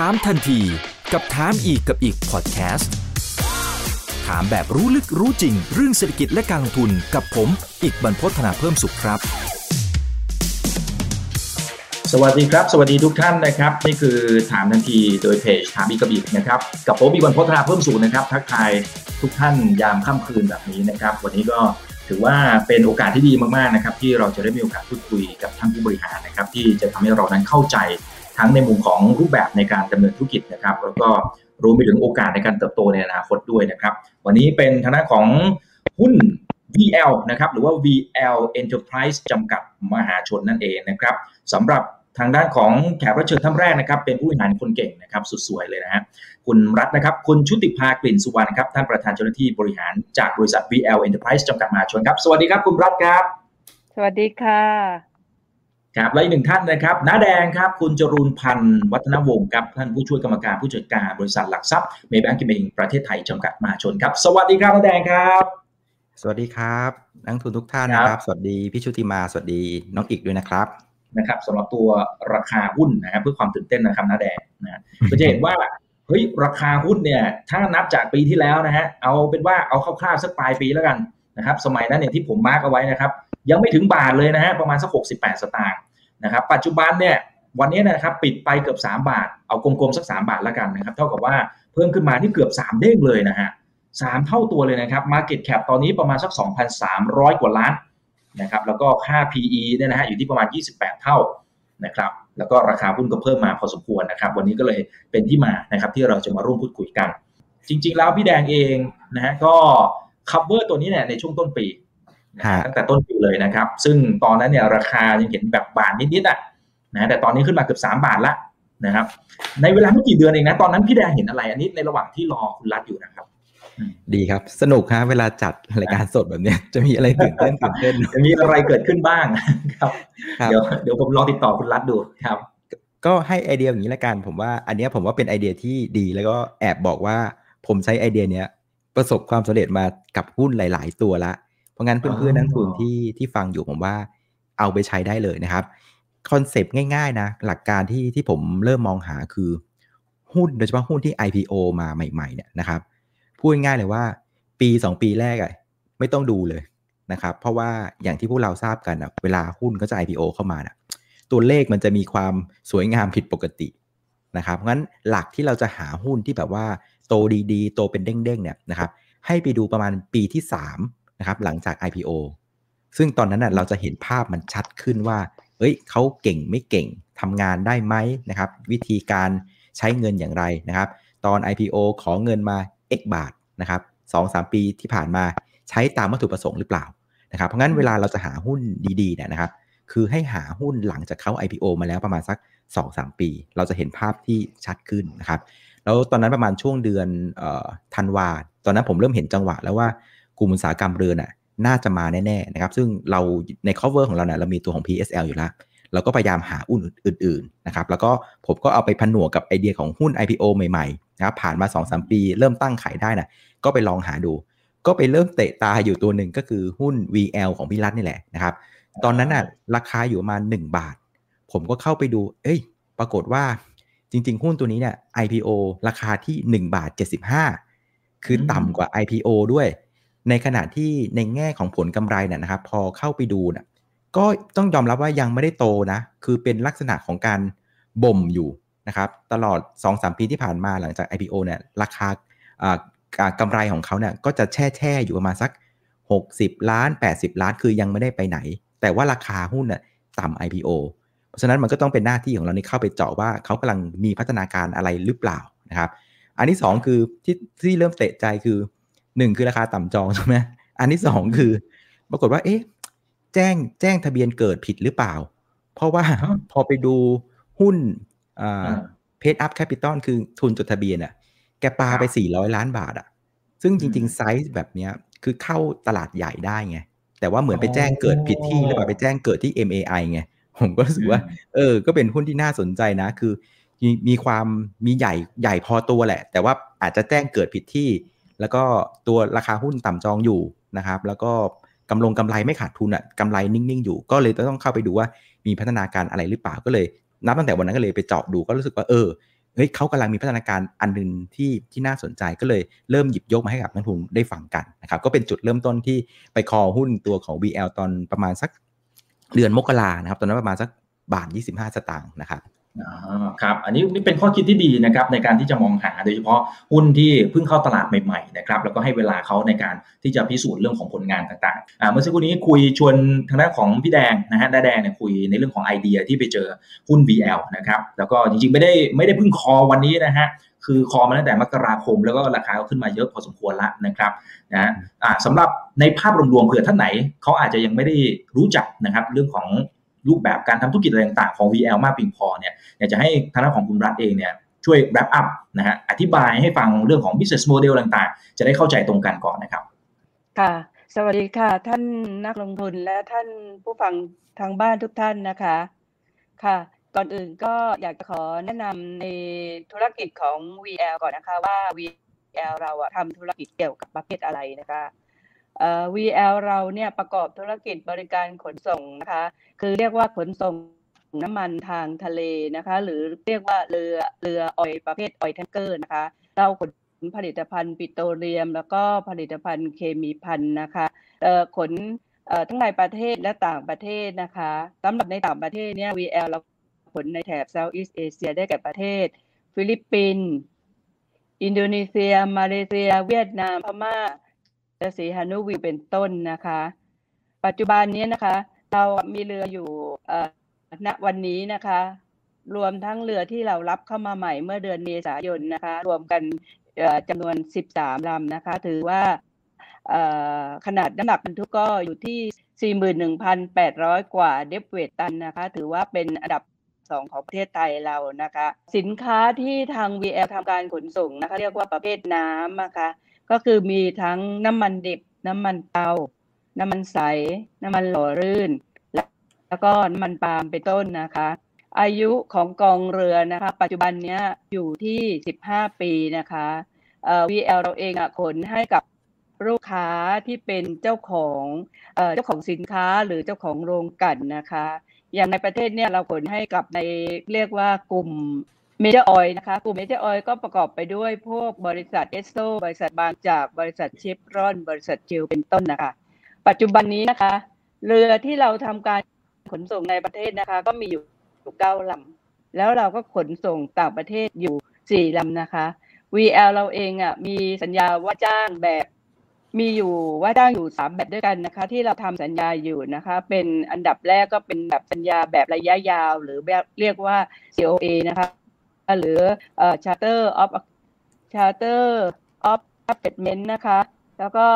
ถามทันทีกับถามอีกกับอีกพอดแคสต์ถามแบบรู้ลึกรู้จริง เรื่องเศรษฐกิจและการลงทุนกับผม อีกบรรพฒนาเพิ่มสุขครับ สวัสดีครับ สวัสดีทุกท่านนะครับ นี่คือถามทันทีโดยเพจถามอีกกับอีกนะครับ กับผมอีกบรรพฒนาเพิ่มสุขนะครับทักทายทุกท่านยามค่ำคืนแบบนี้นะครับ วันนี้ก็ถือว่าเป็นโอกาสที่ดีมากๆนะครับที่เราจะได้มีโอกาสพูดคุยกับท่านผู้บริหารนะครับ ที่จะทำให้เรานั้นเข้าใจ ทั้งในมุมของรูปแบบในการดำเนินธุรกิจนะครับ แล้วก็รวมไปถึงโอกาสในการเติบโตในอนาคตด้วยนะครับ วันนี้เป็นทางด้านของหุ้น VL นะครับหรือว่า VL Enterprise จำกัดมหาชนนั่นเองนะครับสำหรับทางด้านของแขกรับเชิญท่านแรกนะครับ เป็นผู้บริหารคนเก่งนะครับสุดสวยเลยนะฮะคุณรัฐนะครับคุณชุติภากลิ่นสุวรรณครับท่านประธานเจ้าหน้าที่บริหารจากบริษัท VL Enterprise จำกัดมหาชนครับ สวัสดีครับคุณรัฐครับ สวัสดีค่ะ ครับและอีกหนึ่งท่านนะครับน้าแดงครับ คุณจรูนพันธ์วัฒนวงศ์ครับท่านผู้ช่วยกรรมการผู้จัดการบริษัทหลักทรัพย์เมย์แบงก์กิมเองประเทศไทยจำกัดมหาชนครับ สวัสดีครับน้าแดงครับ สวัสดีครับนักทุนทุกท่านครับนะครับ สวัสดีพี่ชุติมาสวัสดีน้องอีกด้วยนะครับนะครับสำหรับตัวราคาหุ้นนะครับเพื่อความตื่นเต้นนะครับน้าแดงนะก็จะเห็นว่าเฮ้ยราคาหุ้นเนี่ยถ้านับจากปีที่แล้วนะฮะเอาเป็นว่าเอาคร่าวๆสักปลายปีแล้วกันนะครับ สมัยนั้นเนี่ยที่ผมมาร์กเอาไว้นะครับยังไม่ถึงบาทเลยนะฮะประมาณสัก68 สตางค์ นะครับปัจจุบันเนี่ยวันนี้นะครับปิดไปเกือบ 3 บาท เอากลมๆสัก 3 บาทแล้วกันนะครับเท่ากับว่าเพิ่มขึ้นมาที่เกือบ 3 เด้งเลยนะฮะสามเท่าตัวเลยนะครับ Market Cap ตอนนี้ประมาณสัก 2,300 กว่าล้านนะครับแล้วก็ค่า PE เนี่ยนะฮะอยู่ที่ประมาณ 28 เท่านะครับแล้วก็ราคาหุ้นก็เพิ่มมาพอสมควรนะครับ วันนี้ก็เลยเป็นที่มานะครับที่เราจะมาร่วมพูดคุยกัน จริง ๆ แล้วพี่แดงเองนะฮะก็ cover ตัวนี้เนี่ยในช่วงต้นปี ตั้งแต่ต้นปีเลยนะครับ ซึ่งตอนนั้นเนี่ยราคายังเห็นแบบบาทนิดๆอะนะแต่ตอนนี้ขึ้นมาเกือบสามบาทละนะครับ ในเวลาไม่กี่เดือนเองนะตอนนั้นพี่แดงเห็นอะไร อันนี้ในระหว่างที่รอคุณรัฐอยู่นะครับ ดีครับ สนุกฮะเวลาจัดรายการสดแบบเนี้ย จะมีอะไรตื่นเต้นตื่นเต้นจะมีอะไรเกิดขึ้นบ้างครับครับเดี๋ยวเดี๋ยวผมรอติดต่อคุณรัฐดูครับ ก็ให้ไอเดียอย่างนี้ละกันผมว่า อันเนี้ยผมว่าเป็นไอเดียที่ดีแล้วก็แอบบอกว่าผมใช้ไอเดียเนี้ยประสบความสำเร็จมากับหุ้นหลาย ๆ ตัวละ เพราะงั้นเพื่อนๆนักลงทุนที่ที่ฟังอยู่ผมว่าเอาไปใช้ได้เลยนะครับ concept ง่ายๆนะหลักการที่ที่ผมเริ่มมองหาคือหุ้นโดยเฉพาะหุ้นที่ IPO มาใหม่ๆเนี่ยนะครับพูดง่ายๆเลยว่าปี 2 ปีแรกอะไม่ต้องดูเลยนะครับเพราะว่าอย่างที่พวกเราทราบกันอะเวลาหุ้นก็จะ IPO เข้ามานะตัวเลขมันจะมีความสวยงามผิดปกตินะครับงั้นหลักที่เราจะหาหุ้นที่แบบว่าโตดีๆ โตเป็นเด้งๆเนี่ยนะครับให้ไปดูประมาณปีที่ 3 นะครับหลังจาก IPO ซึ่งตอนนั้นน่ะเราจะเห็นภาพมันชัดขึ้นว่า เอ้ยเขาเก่งไม่เก่งทำงานได้ไหมนะครับ วิธีการใช้เงินอย่างไรนะครับ ตอน IPO ขอเงินมา X บาทนะครับสองสามปีที่ผ่านมาใช้ตามวัตถุประสงค์หรือเปล่านะครับ เพราะงั้นเวลาเราจะหาหุ้นดีๆเนี่ยนะครับ คือให้หาหุ้นหลังจากเข้า IPO มาแล้วประมาณสัก 2-3 ปี เราจะเห็นภาพที่ชัดขึ้นนะครับแล้วตอนนั้นประมาณช่วงเดือนเอ่อธันวา ตอนนั้นผมเริ่มเห็นจังหวะแล้วว่า กลุ่มอุตสาหกรรมเรือนน่ะน่าจะมาแน่ๆนะครับ ซึ่งเราใน cover ของเราเนี่ยเรามีตัวของ PSL อยู่แล้ว เราก็พยายามหาหุ้นอื่นๆนะครับ แล้วก็ผมก็เอาไปผนวกกับไอเดียของหุ้น IPO ใหม่ๆนะครับ ผ่านมา 2-3 ปี เริ่มตั้งขายได้นะก็ไปลองหาดู ก็ไปเริ่มเตะตาอยู่ตัวหนึ่งก็คือหุ้น VL ของพี่รัฐนี่แหละนะครับ ตอนนั้นน่ะราคาอยู่ประมาณ1บาท ผมก็เข้าไปดู เอ้ย ปรากฏว่าจริง ๆ หุ้นตัวนี้เนี่ย IPO ราคาที่1บาท75 คือต่ำกว่า IPO ด้วย ในขณะที่ในแง่ของผลกำไรเนี่ยนะครับ พอเข้าไปดูน่ะก็ต้องยอมรับว่ายังไม่ได้โตนะ คือเป็นลักษณะของการบ่มอยู่นะครับ ตลอด 2-3 ปีที่ผ่านมาหลังจาก IPO เนี่ยราคาอ่าอ่ากำไรของเขาเนี่ยก็จะแช่แช่อยู่ประมาณสัก 60 ล้าน 80 ล้านคือยังไม่ได้ไปไหน แต่ว่าราคาหุ้นน่ะต่ำ IPO เพราะฉะนั้นมันก็ต้องเป็นหน้าที่ของเรานี่เข้าไปเจาะว่าเขากำลังมีพัฒนาการอะไรหรือเปล่านะครับ อันที่ 2 คือที่ที่เริ่มเตะใจคือ 1คือราคาต่ำจองใช่ไหมอันที่2คือ ปรากฏว่า เอ๊ะ แจ้งแจ้งทะเบียนเกิดผิดหรือเปล่า เพราะว่าฮะพอไปดูหุ้นอ่าอ่า paid-up capital คือทุนจดทะเบียนอะ แกปาไปครับ400ล้านบาทอะ ซึ่งจริงอืมๆไซส์แบบเนี้ยคือเข้าตลาดใหญ่ได้ไง แต่ว่าเหมือนไปแจ้งเกิดผิดที่หรือเปล่าไปแจ้งเกิดที่ MAI ไง ผมก็รู้สึกว่า เออ ก็เป็นหุ้นที่น่าสนใจนะ คือ มีมีความมีใหญ่ใหญ่พอตัวแหละ แต่ว่าอาจจะแจ้งเกิดผิดที่ แล้วก็ตัวราคาหุ้นต่ำจองอยู่นะครับ แล้วก็กำลงกำไรไม่ขาดทุนอะกำไรนิ่งๆอยู่ ก็เลยต้องเข้าไปดูว่ามีพัฒนาการอะไรหรือเปล่าก็เลย นับตั้งแต่วันนั้นก็เลยไปเจาะดูก็รู้สึกว่าเออเฮ้ยเขากำลังมีพัฒนาการอันหนึ่งที่ที่น่าสนใจก็เลยเริ่มหยิบยกมาให้กับนักลงทุนได้ฟังกันนะครับก็เป็นจุดเริ่มต้นที่ไปคอหุ้นตัวของ VL ตอนประมาณสักเดือนมกรานะครับตอนนั้นประมาณสักบาท 25 สตางค์นะครับ ครับอันนี้นี่เป็นข้อคิดที่ดีนะครับในการที่จะมองหาโดยเฉพาะหุ้นที่เพิ่งเข้าตลาดใหม่ๆนะครับแล้วก็ให้เวลาเขาในการที่จะพิสูจน์เรื่องของผลงานต่างๆเมื่อสักครู่นี้คุยชวนทางด้านของพี่แดงนะฮะด้าแดงเนี่ยคุยในเรื่องของไอเดียที่ไปเจอหุ้น VL นะครับแล้วก็จริงๆไม่ได้ไม่ได้เพิ่งคอวันนี้นะฮะคือคอมาตั้งแต่มกราคม แล้วก็ราคาก็ขึ้นมาเยอะพอสมควรละนะครับนะอ่าสำหรับในภาพรวมๆเผื่อท่านไหนเขาอาจจะยังไม่ได้รู้จักนะครับเรื่องของ รูปแบบการทำธุรกิจอะไรต่างๆของ VL มากเพียงพอเนี่ยอยากจะให้ทางด้านของคุณรัฐเองเนี่ยช่วย wrap up นะฮะอธิบายให้ฟังเรื่องของ business model ต่างๆ จะได้เข้าใจตรงกันก่อนนะครับค่ะสวัสดีค่ะ ท่านนักลงทุนและท่านผู้ฟังทางบ้านทุกท่านนะคะค่ะ ก่อนอื่นก็อยากจะขอแนะนำในธุรกิจของ VL ก่อนนะคะว่า VL เราทำธุรกิจเกี่ยวกับประเภทอะไรนะคะ VL เราเนี่ยประกอบธุรกิจบริการขนส่งนะคะ คือเรียกว่าขนส่งน้ำมันทางทะเลนะคะ หรือเรียกว่าเรือเรือ oil ประเภท oil tanker นะคะ เราขนผลิตภัณฑ์ปิโตรเลียม แล้วก็ผลิตภัณฑ์เคมีภัณฑ์นะคะเอ่อขนเอ่อทั้งในประเทศและต่างประเทศนะคะสำหรับในต่างประเทศเนี่ย VL เราขนในแถบ Southeast Asia ได้แก่ประเทศ ฟิลิปปินส์อินโดนีเซีย มาเลเซีย เวียดนามพม่า สีหนุวิลล์เป็นต้นนะคะ ปัจจุบันนี้นะคะ เรามีเรืออยู่ณวันนี้นะคะ รวมทั้งเรือที่เรารับเข้ามาใหม่เมื่อเดือนเมษายนนะคะ รวมกันจำนวน 13 ลำนะคะ ถือว่าขนาดน้ำหนักบรรทุกก็อยู่ที่ 41,800 กว่าเดฟเวตตันนะคะ ถือว่าเป็นอันดับสองของประเทศไทยเรานะคะ สินค้าที่ทาง VL ทำการขนส่งนะคะ เรียกว่าประเภทน้ำนะคะ ก็คือมีทั้งน้ำมันดิบ น้ำมันเตาน้ำมันใส น้ำมันหล่อลื่น แล้วก็น้ำมันปาล์มเป็นต้นนะคะ อายุของกองเรือนะคะ ปัจจุบันเนี้ยอยู่ที่ 15 ปีนะคะเอ่อ VL เราเองอะขนให้กับลูกค้าที่เป็นเจ้าของเอ่อเจ้าของสินค้าหรือเจ้าของโรงกลั่นนะคะ อย่างในประเทศเนี่ยเราขนให้กับในเรียกว่ากลุ่ม major oil นะคะกลุ่ม major oil ก็ประกอบไปด้วยพวกบริษัทเอสโซบริษัทบางจากบริษัทเชฟรอน บริษัทเชลล์เป็นต้นนะคะ ปัจจุบันนี้นะคะ เรือที่เราทำการขนส่งในประเทศนะคะ ก็มีอยู่เก้าลำแล้วเราก็ขนส่งต่างประเทศอยู่สี่ลำนะคะ VL เราเองอะมีสัญญาว่าจ้างแบบมีอยู่ว่าจ้างอยู่สามแบบด้วยกันนะคะ ที่เราทำสัญญาอยู่นะคะ เป็นอันดับแรกก็เป็นแบบสัญญาแบบระยะยาว หรือแบบเรียกว่า COA นะคะ หรือเอ่อ Charter of Charter of Affreightment นะคะ แล้วก็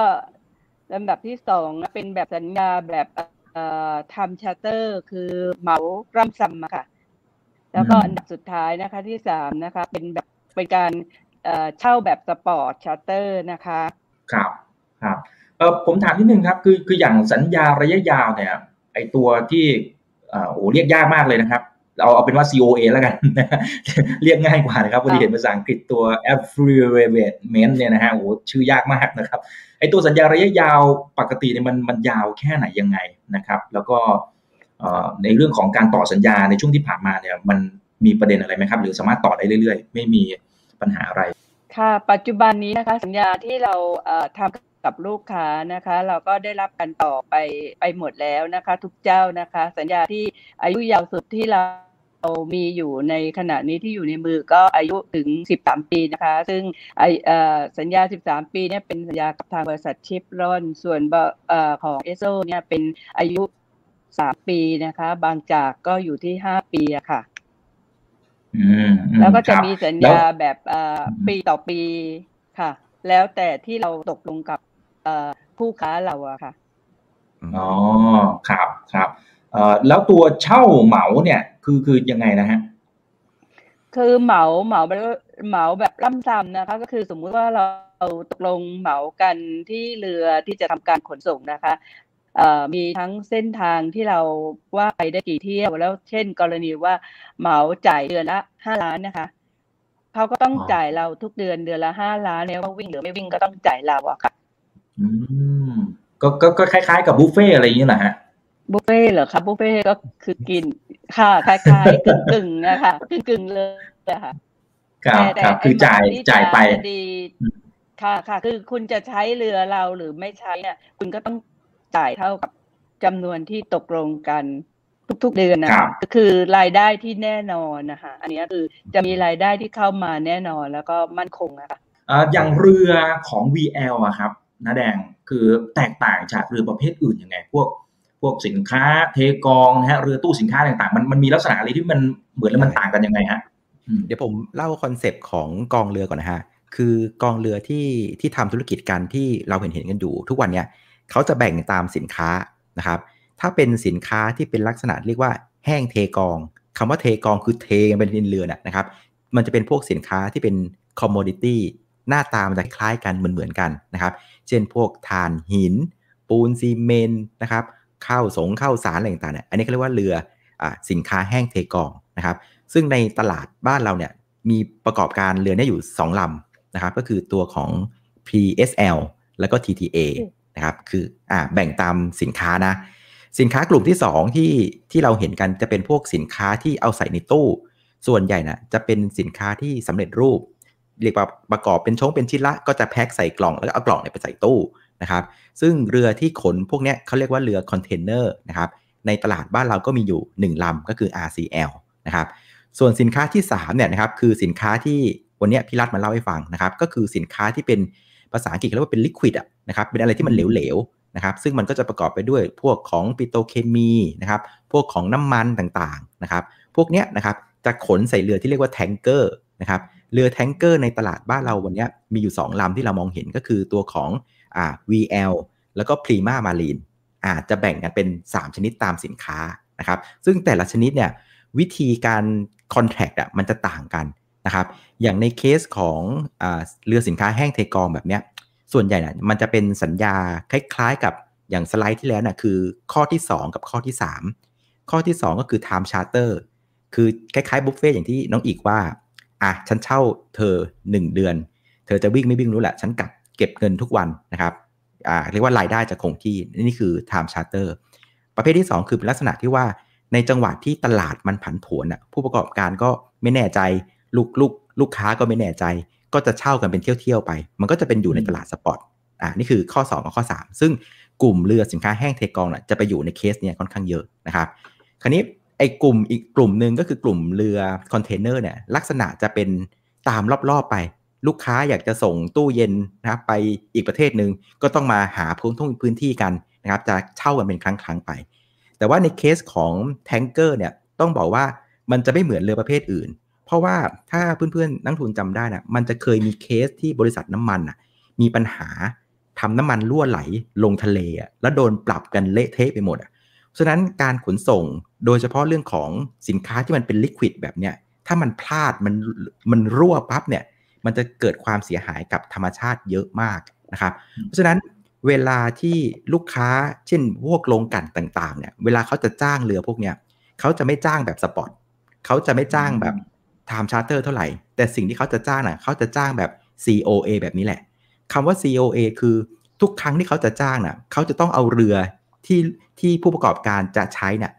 ลำดับที่สองนะเป็นแบบสัญญาแบบเอ่อ time charter คือเหมาลำซ้ำอะค่ะ แล้วก็อืมอันดับสุดท้ายนะคะที่สามนะคะ เป็นแบบเป็นการเอ่อเช่าแบบ spot charter นะคะ ครับครับเออผมถามนิดนึงครับ คือคืออย่างสัญญาระยะยาวเนี่ยไอตัวที่เอ่อโอ้เรียกยากมากเลยนะครับ เอาเอาเป็นว่า COA แล้วกัน เรียกง่ายกว่านะครับพอดีเห็นภาษาอังกฤษตัว affiliation เนี่ยนะฮะโอ้ชื่อยากมากนะครับไอตัวสัญญาระยะยาวปกติเนี่ยมันมันยาวแค่ไหนยังไงนะครับ แล้วก็เอ่อในเรื่องของการต่อสัญญาในช่วงที่ผ่านมาเนี่ยมันมีประเด็นอะไรไหมครับ หรือสามารถต่อได้เรื่อย ๆ ไม่มีปัญหาอะไร ค่ะปัจจุบันนี้นะคะสัญญาที่เราเอ่อทำกับลูกค้านะคะ เราก็ได้รับการต่อไปไปหมดแล้วนะคะ ทุกเจ้านะคะ สัญญาที่อายุยาวสุดที่เรา มีอยู่ในขณะนี้ที่อยู่ในมือก็อายุถึง 13 ปีนะคะ ซึ่งไอเอ่อสัญญา 13 ปีเนี่ยเป็นสัญญากับทางบริษัทชิปรอน ส่วนบเอ่อของเอสโซเนี่ยเป็นอายุ 3 ปีนะคะ บางจากก็อยู่ที่ 5 ปีอะค่ะอืมอืมแล้วก็จะครับมีสัญแล้วญาแบบเอ่ออืมปีต่อปีค่ะ แล้วแต่ที่เราตกลงกับเอ่อผู้ค้าเราอะค่ะอ๋อครับครับเอ่อแล้วตัวเช่าเหมาเนี่ย คือคือยังไงนะฮะคือเหมาเหมาแบบเหมาแบบล่ำซ้ำนะคะ ก็คือสมมุติว่าเราตกลงเหมากันที่เรือที่จะทำการขนส่งนะคะเอ่อมีทั้งเส้นทางที่เราว่าไปได้กี่เที่ยวแล้วเช่น กรณีว่าเหมาจ่ายเดือนละห้าล้านนะคะเขาก็ต้องอ๋อจ่ายเราทุกเดือนเดือนละห้าล้านเนี่ยว่าวิ่งหรือไม่วิ่งก็ต้องจ่ายเราอะค่ะ อืมก็ก็ก็คล้ายๆกับบุฟเฟ่อะไรอย่างนี้แหละฮะ บุฟเฟ่ต์เหรอครับบุฟเฟ่ต์ก็คือกินค่ะคล้ายๆกึ่งกึ่งๆนะคะกึ่งกึ่งๆเลยอะค่ะครับแต่ครับไอ้คือจ่ายมันที่จ่ายไปจะดีค่ะค่ะ คือคุณจะใช้เรือเราหรือไม่ใช้เนี่ยคุณก็ต้องจ่ายเท่ากับจำนวนที่ตกลงกันทุก ๆ เดือนนะครับก็คือรายได้ที่แน่นอนนะคะอันนี้คือจะมีรายได้ที่เข้ามาแน่นอนแล้วก็มั่นคงนะคะอ่าอย่างเรือของ VL อะครับน้าแดงคือแตกต่างจากเรือประเภทอื่นยังไง พวก พวกสินค้าเทกองนะฮะเรือตู้สินค้าต่างๆ มันมันมีลักษณะอะไรที่มันเหมือนแล้วมันต่างกันยังไงฮะเดี๋ยวผมเล่า concept ของกองเรือก่อนนะฮะคือกองเรือที่ที่ทำธุรกิจกันที่เราเห็นเห็นกันอยู่ ทุกวันเนี้ยเขาจะแบ่งตามสินค้านะครับถ้าเป็นสินค้าที่เป็นลักษณะเรียกว่าแห้งเทกองคำว่าเทกองคือเทกันเป็นเรือน่ะนะครับ มันจะเป็นพวกสินค้าที่เป็นคอมม o ดิตี้หน้าตามันจะคล้ายกันเหมือนเหมือนๆกันนะครับ เช่นพวกถ่านหิน ปูนซีเมนต์นะครับ ข้าวสงข้าวสารอะไรต่างๆเนี่ยอันนี้เขาเรียกว่าเรืออาสินค้าแห้งเทกองนะครับ ซึ่งในตลาดบ้านเราเนี่ยมีประกอบการเรือเนี่ยอยู่ 2ลำนะครับ ก็คือตัวของ PSL แล้วก็ TTA นะครับคืออ่าแบ่งตามสินค้านะ สินค้ากลุ่มที่ 2 ที่ที่เราเห็นกันจะเป็นพวกสินค้าที่เอาใส่ในตู้ ส่วนใหญ่นะจะเป็นสินค้าที่สำเร็จรูป เรียกว่าประกอบเป็นชงเป็นชิ้นละก็จะแพ็คใส่กล่องแล้วก็เอากล่องเนี่ยไปใส่ตู้ นะครับ ซึ่งเรือที่ขนพวกนี้เขาเรียกว่าเรือคอนเทนเนอร์นะครับ ในตลาดบ้านเราก็มีอยู่ 1ลำก็คือ RCL นะครับ ส่วนสินค้าที่3เนี่ยนะครับคือสินค้าที่วันนี้พี่รัฐมาเล่าให้ฟังนะครับ ก็คือสินค้าที่เป็นภาษาอังกฤษเรียกว่าเป็นลิควิดอะนะครับ เป็นอะไรที่มันเหลวๆนะครับ ซึ่งมันก็จะประกอบไปด้วยพวกของปิโตเคมีนะครับ พวกของน้ำมันต่างๆนะครับ พวกเนี้ยนะครับจะขนใส่เรือที่เรียกว่าแทงเกอร์นะครับ เรือแทงเกอร์ในตลาดบ้านเราวันนี้มีอยู่ 2ลำที่เรามองเห็นก็คือตัวของ อ่า VL แล้วก็ Prima Marine อาจจะแบ่งกันเป็น 3 ชนิดตามสินค้านะครับซึ่งแต่ละชนิดเนี่ยวิธีการคอนแท c t อะมันจะต่างกันนะครับอย่างในเคสของอาเรือสินค้าแห้งเทกองแบบเนี้ยส่วนใหญ่น่ะมันจะเป็นสัญญาคล้ายๆกับอย่างสไลด์ที่แล้วน่ะคือข้อที่ 2 กับข้อที่ 3 ข้อที่ 2 ก็คือ time charter คือคล้ายๆบุฟเฟ่ต์อย่างที่น้องอีกว่า อะ ฉันเช่าเธอ 1 เดือน เธอจะวิ่งไม่วิ่งรู้แหละ ฉันกัด เก็บเงินทุกวันนะครับอ่าเรียกว่ารายได้จะคงที่นี่คือ time charter ประเภทที่ 2 คือเป็นลักษณะที่ว่าในจังหวะที่ตลาดมันผันผวนอะผู้ประกอบการก็ไม่แน่ใจลูกลูกลูกค้าก็ไม่แน่ใจ ก็จะเช่ากันเป็นเที่ยวๆไป มันก็จะเป็นอยู่ในตลาดสปอตอ่านี่คือข้อ 2 กับข้อ 3 ซึ่งกลุ่มเรือสินค้าแห้งเทกองน่ะจะไปอยู่ในเคสเนี่ยค่อนข้างเยอะนะครับ คราวนี้ไอ้กลุ่มอีกกลุ่มหนึ่งก็คือกลุ่มเรือคอนเทนเนอร์เนี่ยลักษณะจะเป็นตามรอบๆไป ลูกค้าอยากจะส่งตู้เย็นนะครับไปอีกประเทศหนึ่งก็ต้องมาหาพื้นที่พื้นที่กันนะครับจะเช่ากันเป็นครั้งครั้งไป แต่ว่าในเคสของแทงเกอร์เนี่ยต้องบอกว่ามันจะไม่เหมือนเรือประเภทอื่น เพราะว่าถ้าเพื่อนๆนักทุนจำได้นะมันจะเคยมีเคสที่บริษัทน้ำมันอะมีปัญหาทำน้ำมันรั่วไหลลงทะเลอะแล้วโดนปรับกันเละเทะไปหมดอะฉะนั้นการขนส่งโดยเฉพาะเรื่องของสินค้าที่มันเป็นลิควิดแบบเนี้ยถ้ามันพลาดมันมันรั่วปั๊บเนี่ย มันจะเกิดความเสียหายกับธรรมชาติเยอะมากนะครับ เพราะฉะนั้นเวลาที่ลูกค้าเช่นพวกโรงกลั่นต่างๆเนี่ยเวลาเขาจะจ้างเรือพวกเนี้ยเขาจะไม่จ้างแบบสปอตเขาจะไม่จ้างแบบ time charter เท่าไหร่ แต่สิ่งที่เขาจะจ้างน่ะเขาจะจ้างแบบ COA แบบนี้แหละคำว่า COA คือทุกครั้งที่เขาจะจ้างน่ะเขาจะต้องเอาเรือที่ที่ผู้ประกอบการจะใช้น่ะ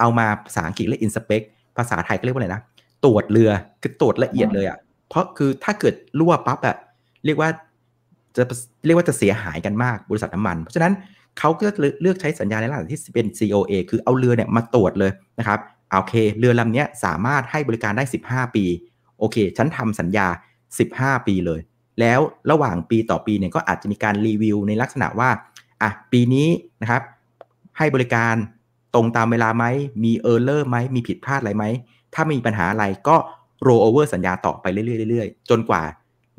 เอามาภาษาอังกฤษเรียก inspect ภาษาไทยก็เรียกว่าอะไรนะ ตรวจเรือคือตรวจละเอียดเลยอะ เพราะคือถ้าเกิดรั่วปั๊บอะเรียกว่าจะเรียกว่าจะเสียหายกันมากบริษัทน้ำมัน เพราะฉะนั้นเขาก็เลือกใช้สัญญาในลักษณะที่เป็น COA คือเอาเรือเนี่ยมาตรวจเลยนะครับโอเค เรือลำเนี้ยสามารถให้บริการได้ 15 ปี โอเค ฉันทำสัญญา 15 ปีเลย แล้วระหว่างปีต่อปีเนี่ยก็อาจจะมีการรีวิวในลักษณะว่าอะปีนี้นะครับ ให้บริการตรงตามเวลาไหมมี error ไหมมีผิดพลาดอะไรไหมถ้ามีปัญหาอะไรก็ โรเวอร์สัญญาต่อไปเรื่อยๆเรื่อยๆจนกว่า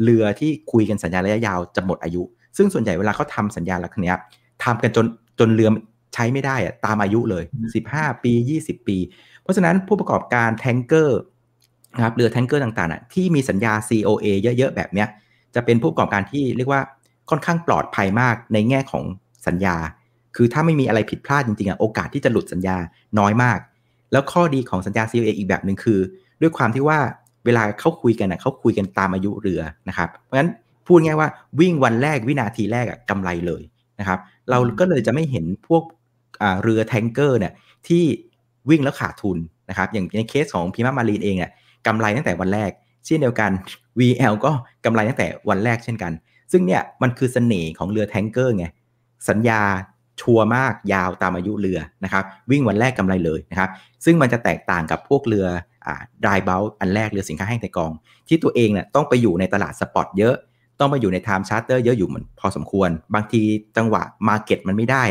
เรือที่คุยกันสัญญาระยะยาวจะหมดอายุ ซึ่งส่วนใหญ่เวลาเขาทำสัญญาลักษณะเนี้ยทำกันจนจนเรือใช้ไม่ได้อะตามอายุเลย 15 ปี 20 ปี เพราะฉะนั้นผู้ประกอบการ tankerนะครับเรือแทงเกอร์ต่างๆอะที่มีสัญญา COA เยอะๆ แบบเนี้ยจะเป็นผู้ประกอบการที่เรียกว่าค่อนข้างปลอดภัยมากในแง่ของสัญญา คือถ้าไม่มีอะไรผิดพลาดจริงๆอะโอกาสที่จะหลุดสัญญาน้อยมาก แล้วข้อดีของสัญญา COA อีกแบบหนึ่งคือ ด้วยความที่ว่าเวลาเขาคุยกันนะเขาคุยกันตามอายุเรือนะครับเพราะฉะนั้นพูดง่ายว่าวิ่งวันแรกวินาทีแรกอะกำไรเลยนะครับเราก็เลยจะไม่เห็นพวกเรือแทงเกอร์เนี่ยที่วิ่งแล้วขาดทุนนะครับอย่างในเคสของพริมามารีนเองเนี่ยกำไรตั้งแต่วันแรกเช่นเดียวกัน VL ก็กำไรตั้งแต่วันแรกเช่นกัน ซึ่งเนี่ยมันคือเสน่ห์ของเรือ tanker ไงสัญญา sure มากยาวตามอายุเรือนะครับวิ่งวันแรกกำไรเลยนะครับซึ่งมันจะแตกต่างกับพวกเรือ dry bulk อันแรกเรือสินค้าแห้งเทกอง ที่ตัวเองเนี่ยต้องไปอยู่ในตลาด spot เยอะ ต้องไปอยู่ใน time charter เยอะอยู่เหมือนพอสมควร บางทีจังหวะ market มันไม่ได้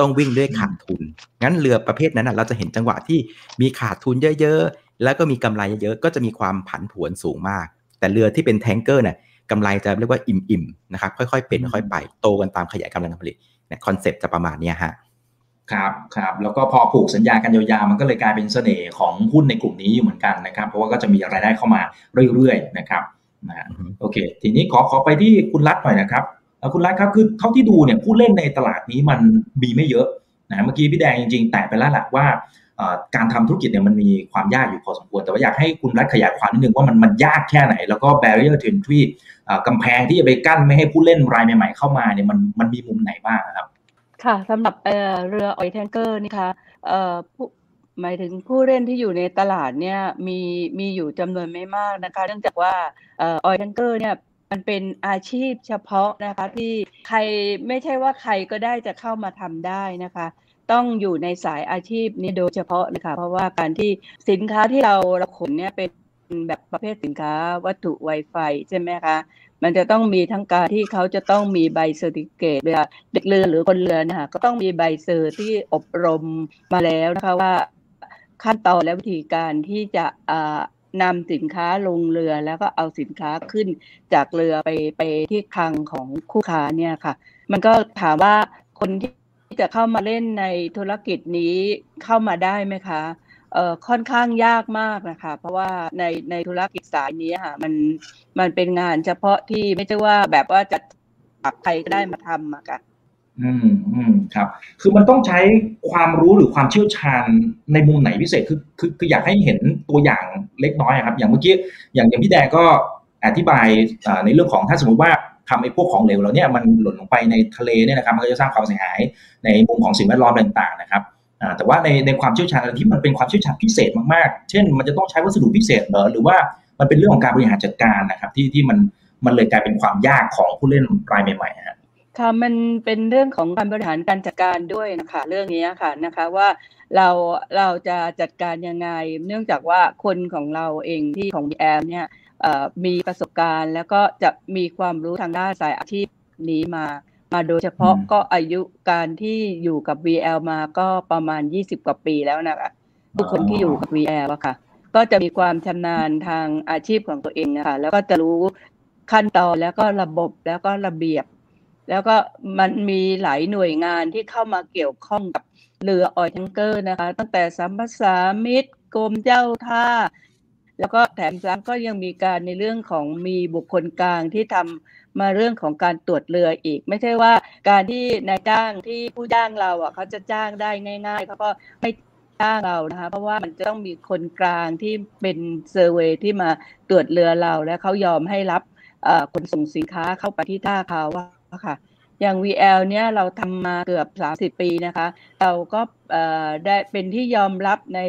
ต้องวิ่งด้วยขาดทุน งั้นเรือประเภทนั้นเราจะเห็นจังหวะที่มีขาดทุนเยอะๆ แล้วก็มีกำไรเยอะๆ ก็จะมีความผันผวนสูงมาก แต่เรือที่เป็น tanker เนี่ยกำไรจะเรียกว่าอิ่มๆนะครับค่อยๆเป็นค่อยไปโตกันตามขยายกำลังการผลิตเนี่ย concept จะประมาณนี้ฮะ ครับครับแล้วก็พอผูกสัญญากันยาวๆมันก็เลยกลายเป็นเสน่ห์ของหุ้นในกลุ่มนี้อยู่เหมือนกันนะครับ เพราะว่าก็จะมีรายได้เข้ามาเรื่อยๆนะครับนะโอเค ทีนี้ขอขอไปที่คุณรัฐหน่อยนะครับคุณรัฐครับคือเท่าที่ดูเนี่ยผู้เล่นในตลาดนี้มันมีไม่เยอะนะเมื่อกี้พี่แดงจริง ๆ แตะไปแล้วแหละว่าการทำธุรกิจเนี่ยมันมีความยากอยู่พอสมควร แต่ว่าอยากให้คุณรัฐขยายความนิดนึงว่ามันมันยากแค่ไหน แล้วก็ barrier to entry กำแพงที่จะไปกั้นไม่ให้ผู้เล่นรายใหม่ๆเข้ามาเนี่ยมันมันมีมุมไหนบ้างครับ ค่ะสำหรับเเรือออยแทงเกอร์นี่ค่ะผู้หมายถึงผู้เล่นที่อยู่ในตลาดเนี่ยมีมีอยู่จำนวนไม่มากนะคะ เนื่องจากว่า oil tanker เนี่ยมันเป็นอาชีพเฉพาะนะคะที่ใครไม่ใช่ว่าใครก็ได้จะเข้ามาทำได้นะคะ ต้องอยู่ในสายอาชีพนี้โดยเฉพาะนะคะเพราะว่าการที่สินค้าที่เราเราขนเนี่ยเป็นแบบประเภทสินค้าวัตถุไวไฟใช่ไหมคะ มันจะต้องมีทั้งการที่เขาจะต้องมีใบ certificate เวลาเด็กเรือหรือคนเรือนะคะก็ต้องมีใบ cert ที่อบรมมาแล้วนะคะว่าขั้นตอนและวิธีการที่จะนำสินค้าลงเรือแล้วก็เอาสินค้าขึ้นจากเรือไปไปที่คลังของคู่ค้าเนี่ยค่ะ มันก็ถามว่าคนที่จะเข้ามาเล่นในธุรกิจนี้เข้ามาได้ไหมคะ เอ่อค่อนข้างยากมากนะคะ เพราะว่าในในธุรกิจสายนี้ค่ะมันมันเป็นงานเฉพาะที่ไม่ใช่ว่าแบบว่าจะปักใครก็ได้มาทำอะค่ะอืมอืมครับ คือมันต้องใช้ความรู้หรือความเชี่ยวชาญในมุมไหนพิเศษคือคือคืออยากให้เห็นตัวอย่างเล็กน้อยครับ อย่างเมื่อกี้อย่างอย่างพี่แดงก็อธิบายในเรื่องของถ้าสมมติว่าทำไอ้พวกของเหลวเราเนี่ยมันหล่นลงไปในทะเลเนี่ยนะครับ มันก็จะสร้างความเสียหายในมุมของสิ่งแวดล้อมต่างๆนะครับ แต่ว่าในในความเชี่ยวชาญที่มันเป็นความเชี่ยวชาญพิเศษมากๆ เช่น มันจะต้องใช้วัสดุพิเศษเหรอหรือว่ามันเป็นเรื่องของการบริหารจัดการนะครับที่ที่มันมันเลยกลายเป็นความยากของผู้เล่นรายใหม่ๆฮะค่ะมันเป็นเรื่องของการบริหารการจัดการด้วยนะคะเรื่องนี้ค่ะนะคะว่าเราเราจะจัดการยังไง เนื่องจากว่าคนของเราเองที่ของแอมเนี่ยมีประสบการณ์ แล้วก็จะมีความรู้ทางด้านสายอาชีพนี้มา มาโดยเฉพาะก็อายุการที่อยู่กับ VL มาก็ประมาณ 20 กว่าปีแล้วนะคะทุกคนที่อยู่กับ VL อะค่ะ ก็จะมีความชำนาญทางอาชีพของตัวเองนะคะแล้วก็จะรู้ขั้นตอนแล้วก็ระบบแล้วก็ระเบียบ แล้วก็มันมีหลายหน่วยงานที่เข้ามาเกี่ยวข้องกับเรือออยทังเกอร์นะคะ ตั้งแต่สัมภาษามิตรกรมเจ้าท่า แล้วก็แถมซ้ำก็ยังมีการในเรื่องของมีบุคคลกลางที่ทำ มาเรื่องของการตรวจเรืออีก ไม่ใช่ว่าการที่นายจ้างที่ผู้จ้างเราอะเขาจะจ้างได้ง่ายๆเขาก็ไม่จ้างเรานะคะเพราะว่ามันจะต้องมีคนกลางที่เป็นเซอร์เวยที่มาตรวจเรือเราและเขายอมให้รับคนส่งสินค้าเข้าไปที่ท่าเขาว่าค่ะอย่าง VL เนี่ยเราทำมาเกือบ 30 ปีนะคะ เราก็ได้เป็นที่ยอมรับใน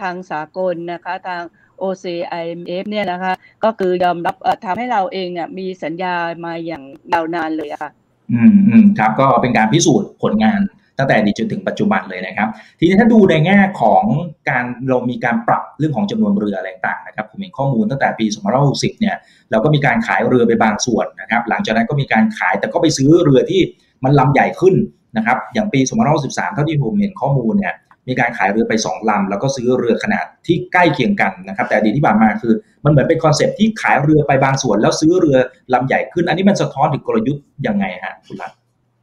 ทางสากลนะคะ ทาง OCIMF เนี่ยนะคะ ก็คือยอมรับทำให้เราเองเนี่ยมีสัญญามาอย่างยาวนานเลยค่ะ อืมอืมครับก็เป็นการพิสูจน์ผลงานตั้งแต่ดีจนถึงปัจจุบันเลยนะครับ ทีนี้ถ้าดูในแง่ของการเรามีการปรับเรื่องของจำนวนเรืออะไรต่างนะครับผมเห็นข้อมูลตั้งแต่ปี2560เนี่ยเราก็มีการขายเรือไปบางส่วนนะครับ หลังจากนั้นก็มีการขายแต่ก็ไปซื้อเรือที่มันลำใหญ่ขึ้นนะครับ อย่างปี2563เท่าที่ผมเห็นข้อมูลเนี่ย มีการขายเรือไป 2 ลำ แล้วก็ซื้อเรือขนาดที่ใกล้เคียงกันนะครับแต่ดีที่ผ่านมาคือ มันเหมือนเป็นคอนเซ็ปที่ขายเรือไปบางส่วน แล้วซื้อเรือลำใหญ่ขึ้น อันนี้มันสะท้อนถึงกลยุทธ์ยังไงฮะคุณรัต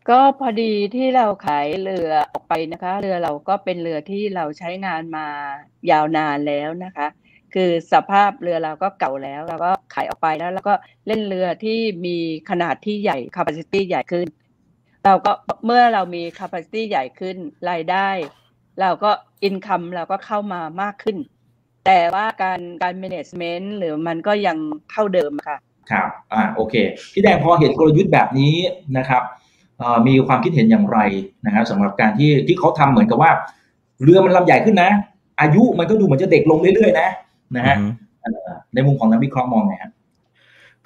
ก็พอดีที่เราขายเรือออกไปนะคะ เรือเราก็เป็นเรือที่เราใช้งานมายาวนานแล้วนะคะ คือสภาพเรือเราก็เก่าแล้วเราก็ขายออกไปแล้วแล้วก็เล่นเรือที่มีขนาดที่ใหญ่ capacity ใหญ่ขึ้น เราก็เมื่อเรามี capacity ใหญ่ขึ้นรายได้ เราก็อินคัมเราก็เข้ามามากขึ้น แต่ว่าการการ management หรือมันก็ยังเท่าเดิมค่ะ ครับ อ่า โอเค พี่แดงพอเห็นกลยุทธ์แบบนี้นะครับมีความคิดเห็นอย่างไรนะครับสำหรับการที่ที่เขาทำเหมือนกับว่า เรือมันลำใหญ่ขึ้นนะ อายุมันก็ดูเหมือนจะเด็กลงเรื่อยๆนะนะฮะในมุมของนักวิเคราะห์มองไงครับ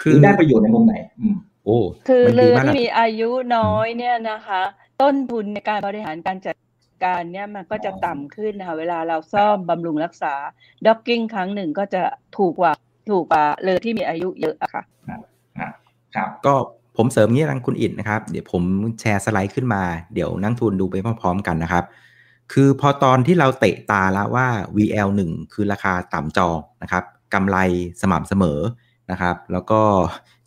คืคืออได้ประโยชน์ในมุมไหน อืมโอ้คือมันเรืดีอมากที่อะมีอายุน้อยเนี่ยนะคะ ต้นทุนในการบริหารการจัด การเนี่ยมันก็จะต่ำขึ้นนะคะเวลาเราซ่อมบำรุงรักษาด็อกกิ้งครั้งหนึ่งก็จะถูกกว่าถูกกว่าเรือที่มีอายุเยอะอะค่ะครับก็ผมเสริมงี้ทางคุณอิดนะครับ เดี๋ยวผมแชร์สไลด์ขึ้นมา เดี๋ยวนั่งทุนดูไปพร้อมๆกันนะครับ คือพอตอนที่เราเตะตาแล้วว่า VL1 คือราคาต่ำจองนะครับกำไรสม่ำเสมอนะครับ แล้วก็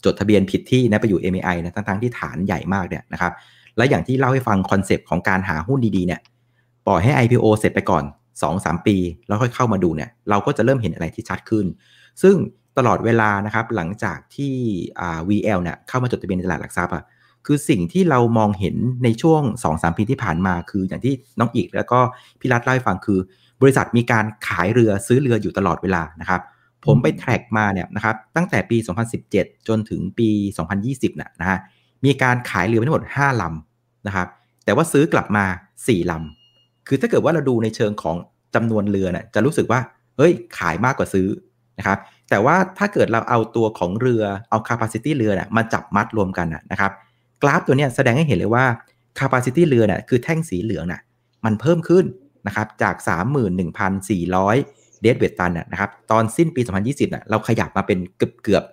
จดทะเบียนผิดที่นะไปอยู่ MAI นะทั้งๆที่ฐานใหญ่มากเนี่ยนะครับ และอย่างที่เล่าให้ฟัง concept ของการหาหุ้นดีๆเนี่ย ปล่อยให้ IPO เสร็จไปก่อน 2-3 ปี แล้วค่อยเข้ามาดูเนี่ยเราก็จะเริ่มเห็นอะไรที่ชัดขึ้น ซึ่งตลอดเวลานะครับหลังจากที่ VL เนี่ยเข้ามาจดทะเบียนในตลาดหลักทรัพย์อะคือสิ่งที่เรามองเห็นในช่วง 2-3 ปีที่ผ่านมา คืออย่างที่น้องอิกแล้วก็พี่รัฐเล่าให้ฟังคือ บริษัทมีการขายเรือซื้อเรืออยู่ตลอดเวลานะครับผมไป track มาเนี่ยนะครับตั้งแต่ปี 2017 จนถึงปี 2020นะนะฮะมีการขายเรือไปทั้งหมด 5 ลำนะครับแต่ว่าซื้อกลับมา 4 ลำ คือถ้าเกิดว่าเราดูในเชิงของจำนวนเรือเนี่ยจะรู้สึกว่า เฮ้ย ขายมากกว่าซื้อนะครับ แต่ว่าถ้าเกิดเราเอาตัวของเรือ เอา capacity เรือเนี่ยมาจับมัดรวมกันนะนะครับ กราฟตัวเนี้ยแสดงให้เห็นเลยว่า capacity เรือเนี่ยคือแท่งสีเหลืองน่ะมันเพิ่มขึ้นนะครับจาก 31,400 เดดเวตตันนะครับ ตอนสิ้นปี 2020น่ะเราขยับมาเป็นเกือบเกือบ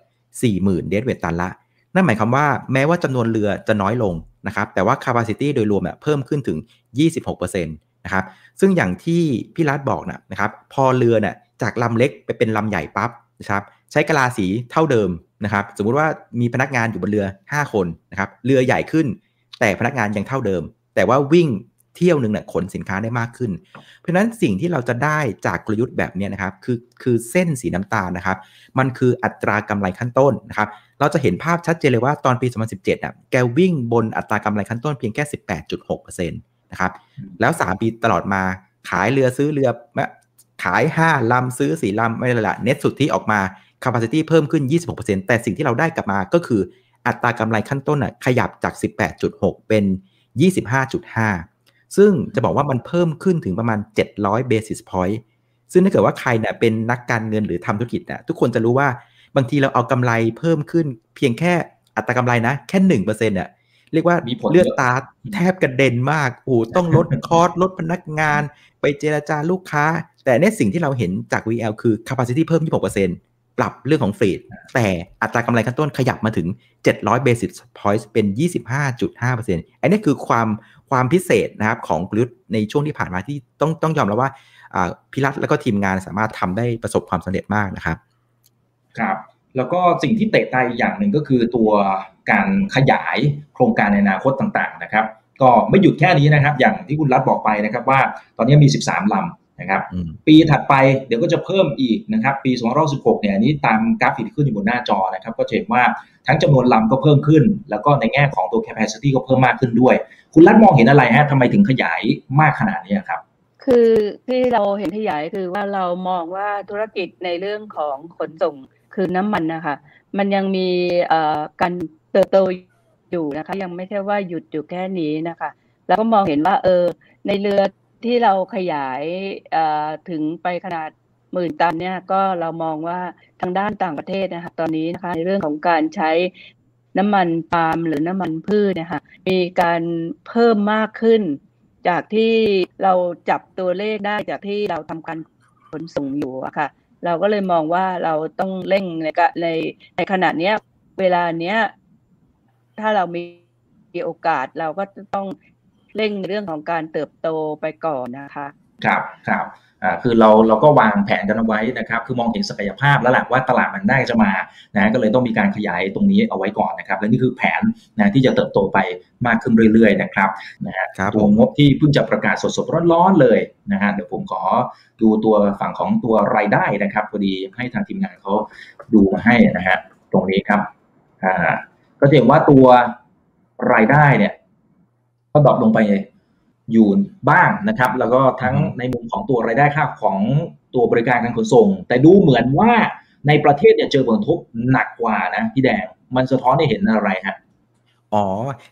40,000 เดดเวตตันละ นั่นหมายความว่าแม้ว่าจำนวนเรือจะน้อยลงนะครับ แต่ว่า capacity โดยรวมเนี่ยเพิ่มขึ้นถึง 26% นะครับซึ่งอย่างที่พี่รัฐบอกนะครับพอเรือเนี่ยจากลำเล็กไปเป็นลำใหญ่ปั๊บนะครับใช้กะลาสีเท่าเดิมนะครับสมมุติว่ามีพนักงานอยู่บนเรือ 5 คนนะครับเรือใหญ่ขึ้น แต่พนักงานยังเท่าเดิม แต่ว่าวิ่งเที่ยวหนึ่งเนี่ยขนสินค้าได้มากขึ้น เพราะฉะนั้นสิ่งที่เราจะได้จากกลยุทธ์แบบนี้นะครับคือคือเส้นสีน้ำตาลนะครับ มันคืออัตรากำไรขั้นต้นนะครับเราจะเห็นภาพชัดเจนเลยว่าตอนปี 2017อะแกวิ่งบนอัตรากำไรขั้นต้นเพียงแค่ 18.6% นะครับแล้ว 3 ปีตลอดมาขายเรือซื้อเรือขาย 5 ลำ ซื้อ 4 ลำ ไม่เลยละเน็ตสุดที่ออกมา capacity เพิ่มขึ้น 26%แต่สิ่งที่เราได้กลับมาก็คืออัตรากำไรขั้นต้นอะขยับจาก 18.6 เป็น 25.5 ซึ่งจะบอกว่ามันเพิ่มขึ้นถึงประมาณ 700 basis point ซึ่งถ้าเกิดว่าใครเนี่ยเป็นนักการเงินหรือทำธุรกิจนะทุกคนจะรู้ว่าบางทีเราเอากำไรเพิ่มขึ้นเพียงแค่อัตรากำไรนะแค่หนึ่งเปอร์เซ็นต์เนี่ย เรียกว่ามีผลเลือดตาแทบกระเด็นมากโอ้โหต้องลดคอร์สลดพนักงาน ไปเจราจาลูกค้า แต่เนี่ยสิ่งที่เราเห็นจาก VL คือ capacity เพิ่ม 26%ปรับเรื่องของฟรีดแต่อัตรากำไรขั้นต้นขยับมาถึง 700 basis points เป็น 25.5%อันนี้คือความความพิเศษนะครับของกลยุทธ์ในช่วงที่ผ่านมาที่ต้องต้องยอมรับว่าอ่าพิรัตแล้วก็ทีมงานสามารถทำได้ประสบความสำเร็จมากนะครับ ครับ แล้วก็สิ่งที่เตะตาอีกอย่างหนึ่งก็คือตัวการขยายโครงการในอนาคตต่างๆนะครับ ก็ไม่หยุดแค่นี้นะครับ อย่างที่คุณรัฐบอกไปนะครับว่าตอนนี้มี 13ลำนะครับอืมปีถัดไปเดี๋ยวก็จะเพิ่มอีกนะครับ ปี2016เนี่ยอันนี้ตามกราฟิกที่ขึ้นอยู่บนหน้าจอนะครับ ก็จะเห็นว่าทั้งจำนวนลำก็เพิ่มขึ้น แล้วก็ในแง่ของตัว capacity ก็เพิ่มมากขึ้นด้วย คุณรัฐมองเห็นอะไรฮะทำไมถึงขยายมากขนาดนี้ครับคือที่เราเห็นขยายคือว่าเรามองว่าธุรกิจในเรื่องของขนส่ง คือน้ำมันนะคะมันยังมีการเติบโตอยู่นะคะ ยังไม่ใช่ว่าหยุดอยู่แค่นี้นะคะแล้วก็มองเห็นว่า เออ ในเรือที่เราขยายถึงไปขนาดหมื่นตันเนี่ยก็เรามองว่าทางด้านต่างประเทศนะคะตอนนี้นะคะในเรื่องของการใช้น้ำมันปาล์มหรือน้ำมันพืชนะคะมีการเพิ่มมากขึ้น จากที่เราจับตัวเลขได้จากที่เราทำการขนส่งอยู่อะค่ะ เราก็เลยมองว่าเราต้องเร่งในในในขณะเนี้ย เวลาเนี้ย ถ้าเรามีโอกาสเราก็ต้องเร่งเรื่องของการเติบโตไปก่อนนะคะ ครับครับ คือเราเราก็วางแผนกันเอาไว้นะครับ คือมองเห็นศักยภาพแล้วแหละว่าตลาดมันได้จะมานะก็เลยต้องมีการขยายตรงนี้เอาไว้ก่อนนะครับ และนี่คือแผนนะที่จะเติบโตไปมากขึ้นเรื่อยๆนะครับนะฮะครับตัวผมงบที่เพิ่งจะประกาศสดๆร้อนๆเลยนะฮะเดี๋ยวผมขอดูตัวฝั่งของตัวรายได้นะครับพอดีให้ทางทีมงานเขาดูมาให้นะฮะตรงนี้ครับอ่าก็จะเห็นว่าตัวรายได้เนี่ยก็ drop ลงไป อยู่บ้างนะครับ แล้วก็ทั้งในมุมของตัวรายได้ค่าของตัวบริการการขนส่ง แต่ดูเหมือนว่าในประเทศเนี่ยเจอผลกระทบหนักกว่านะพี่แดงมันสะท้อนให้เห็นอะไรฮะอ๋อ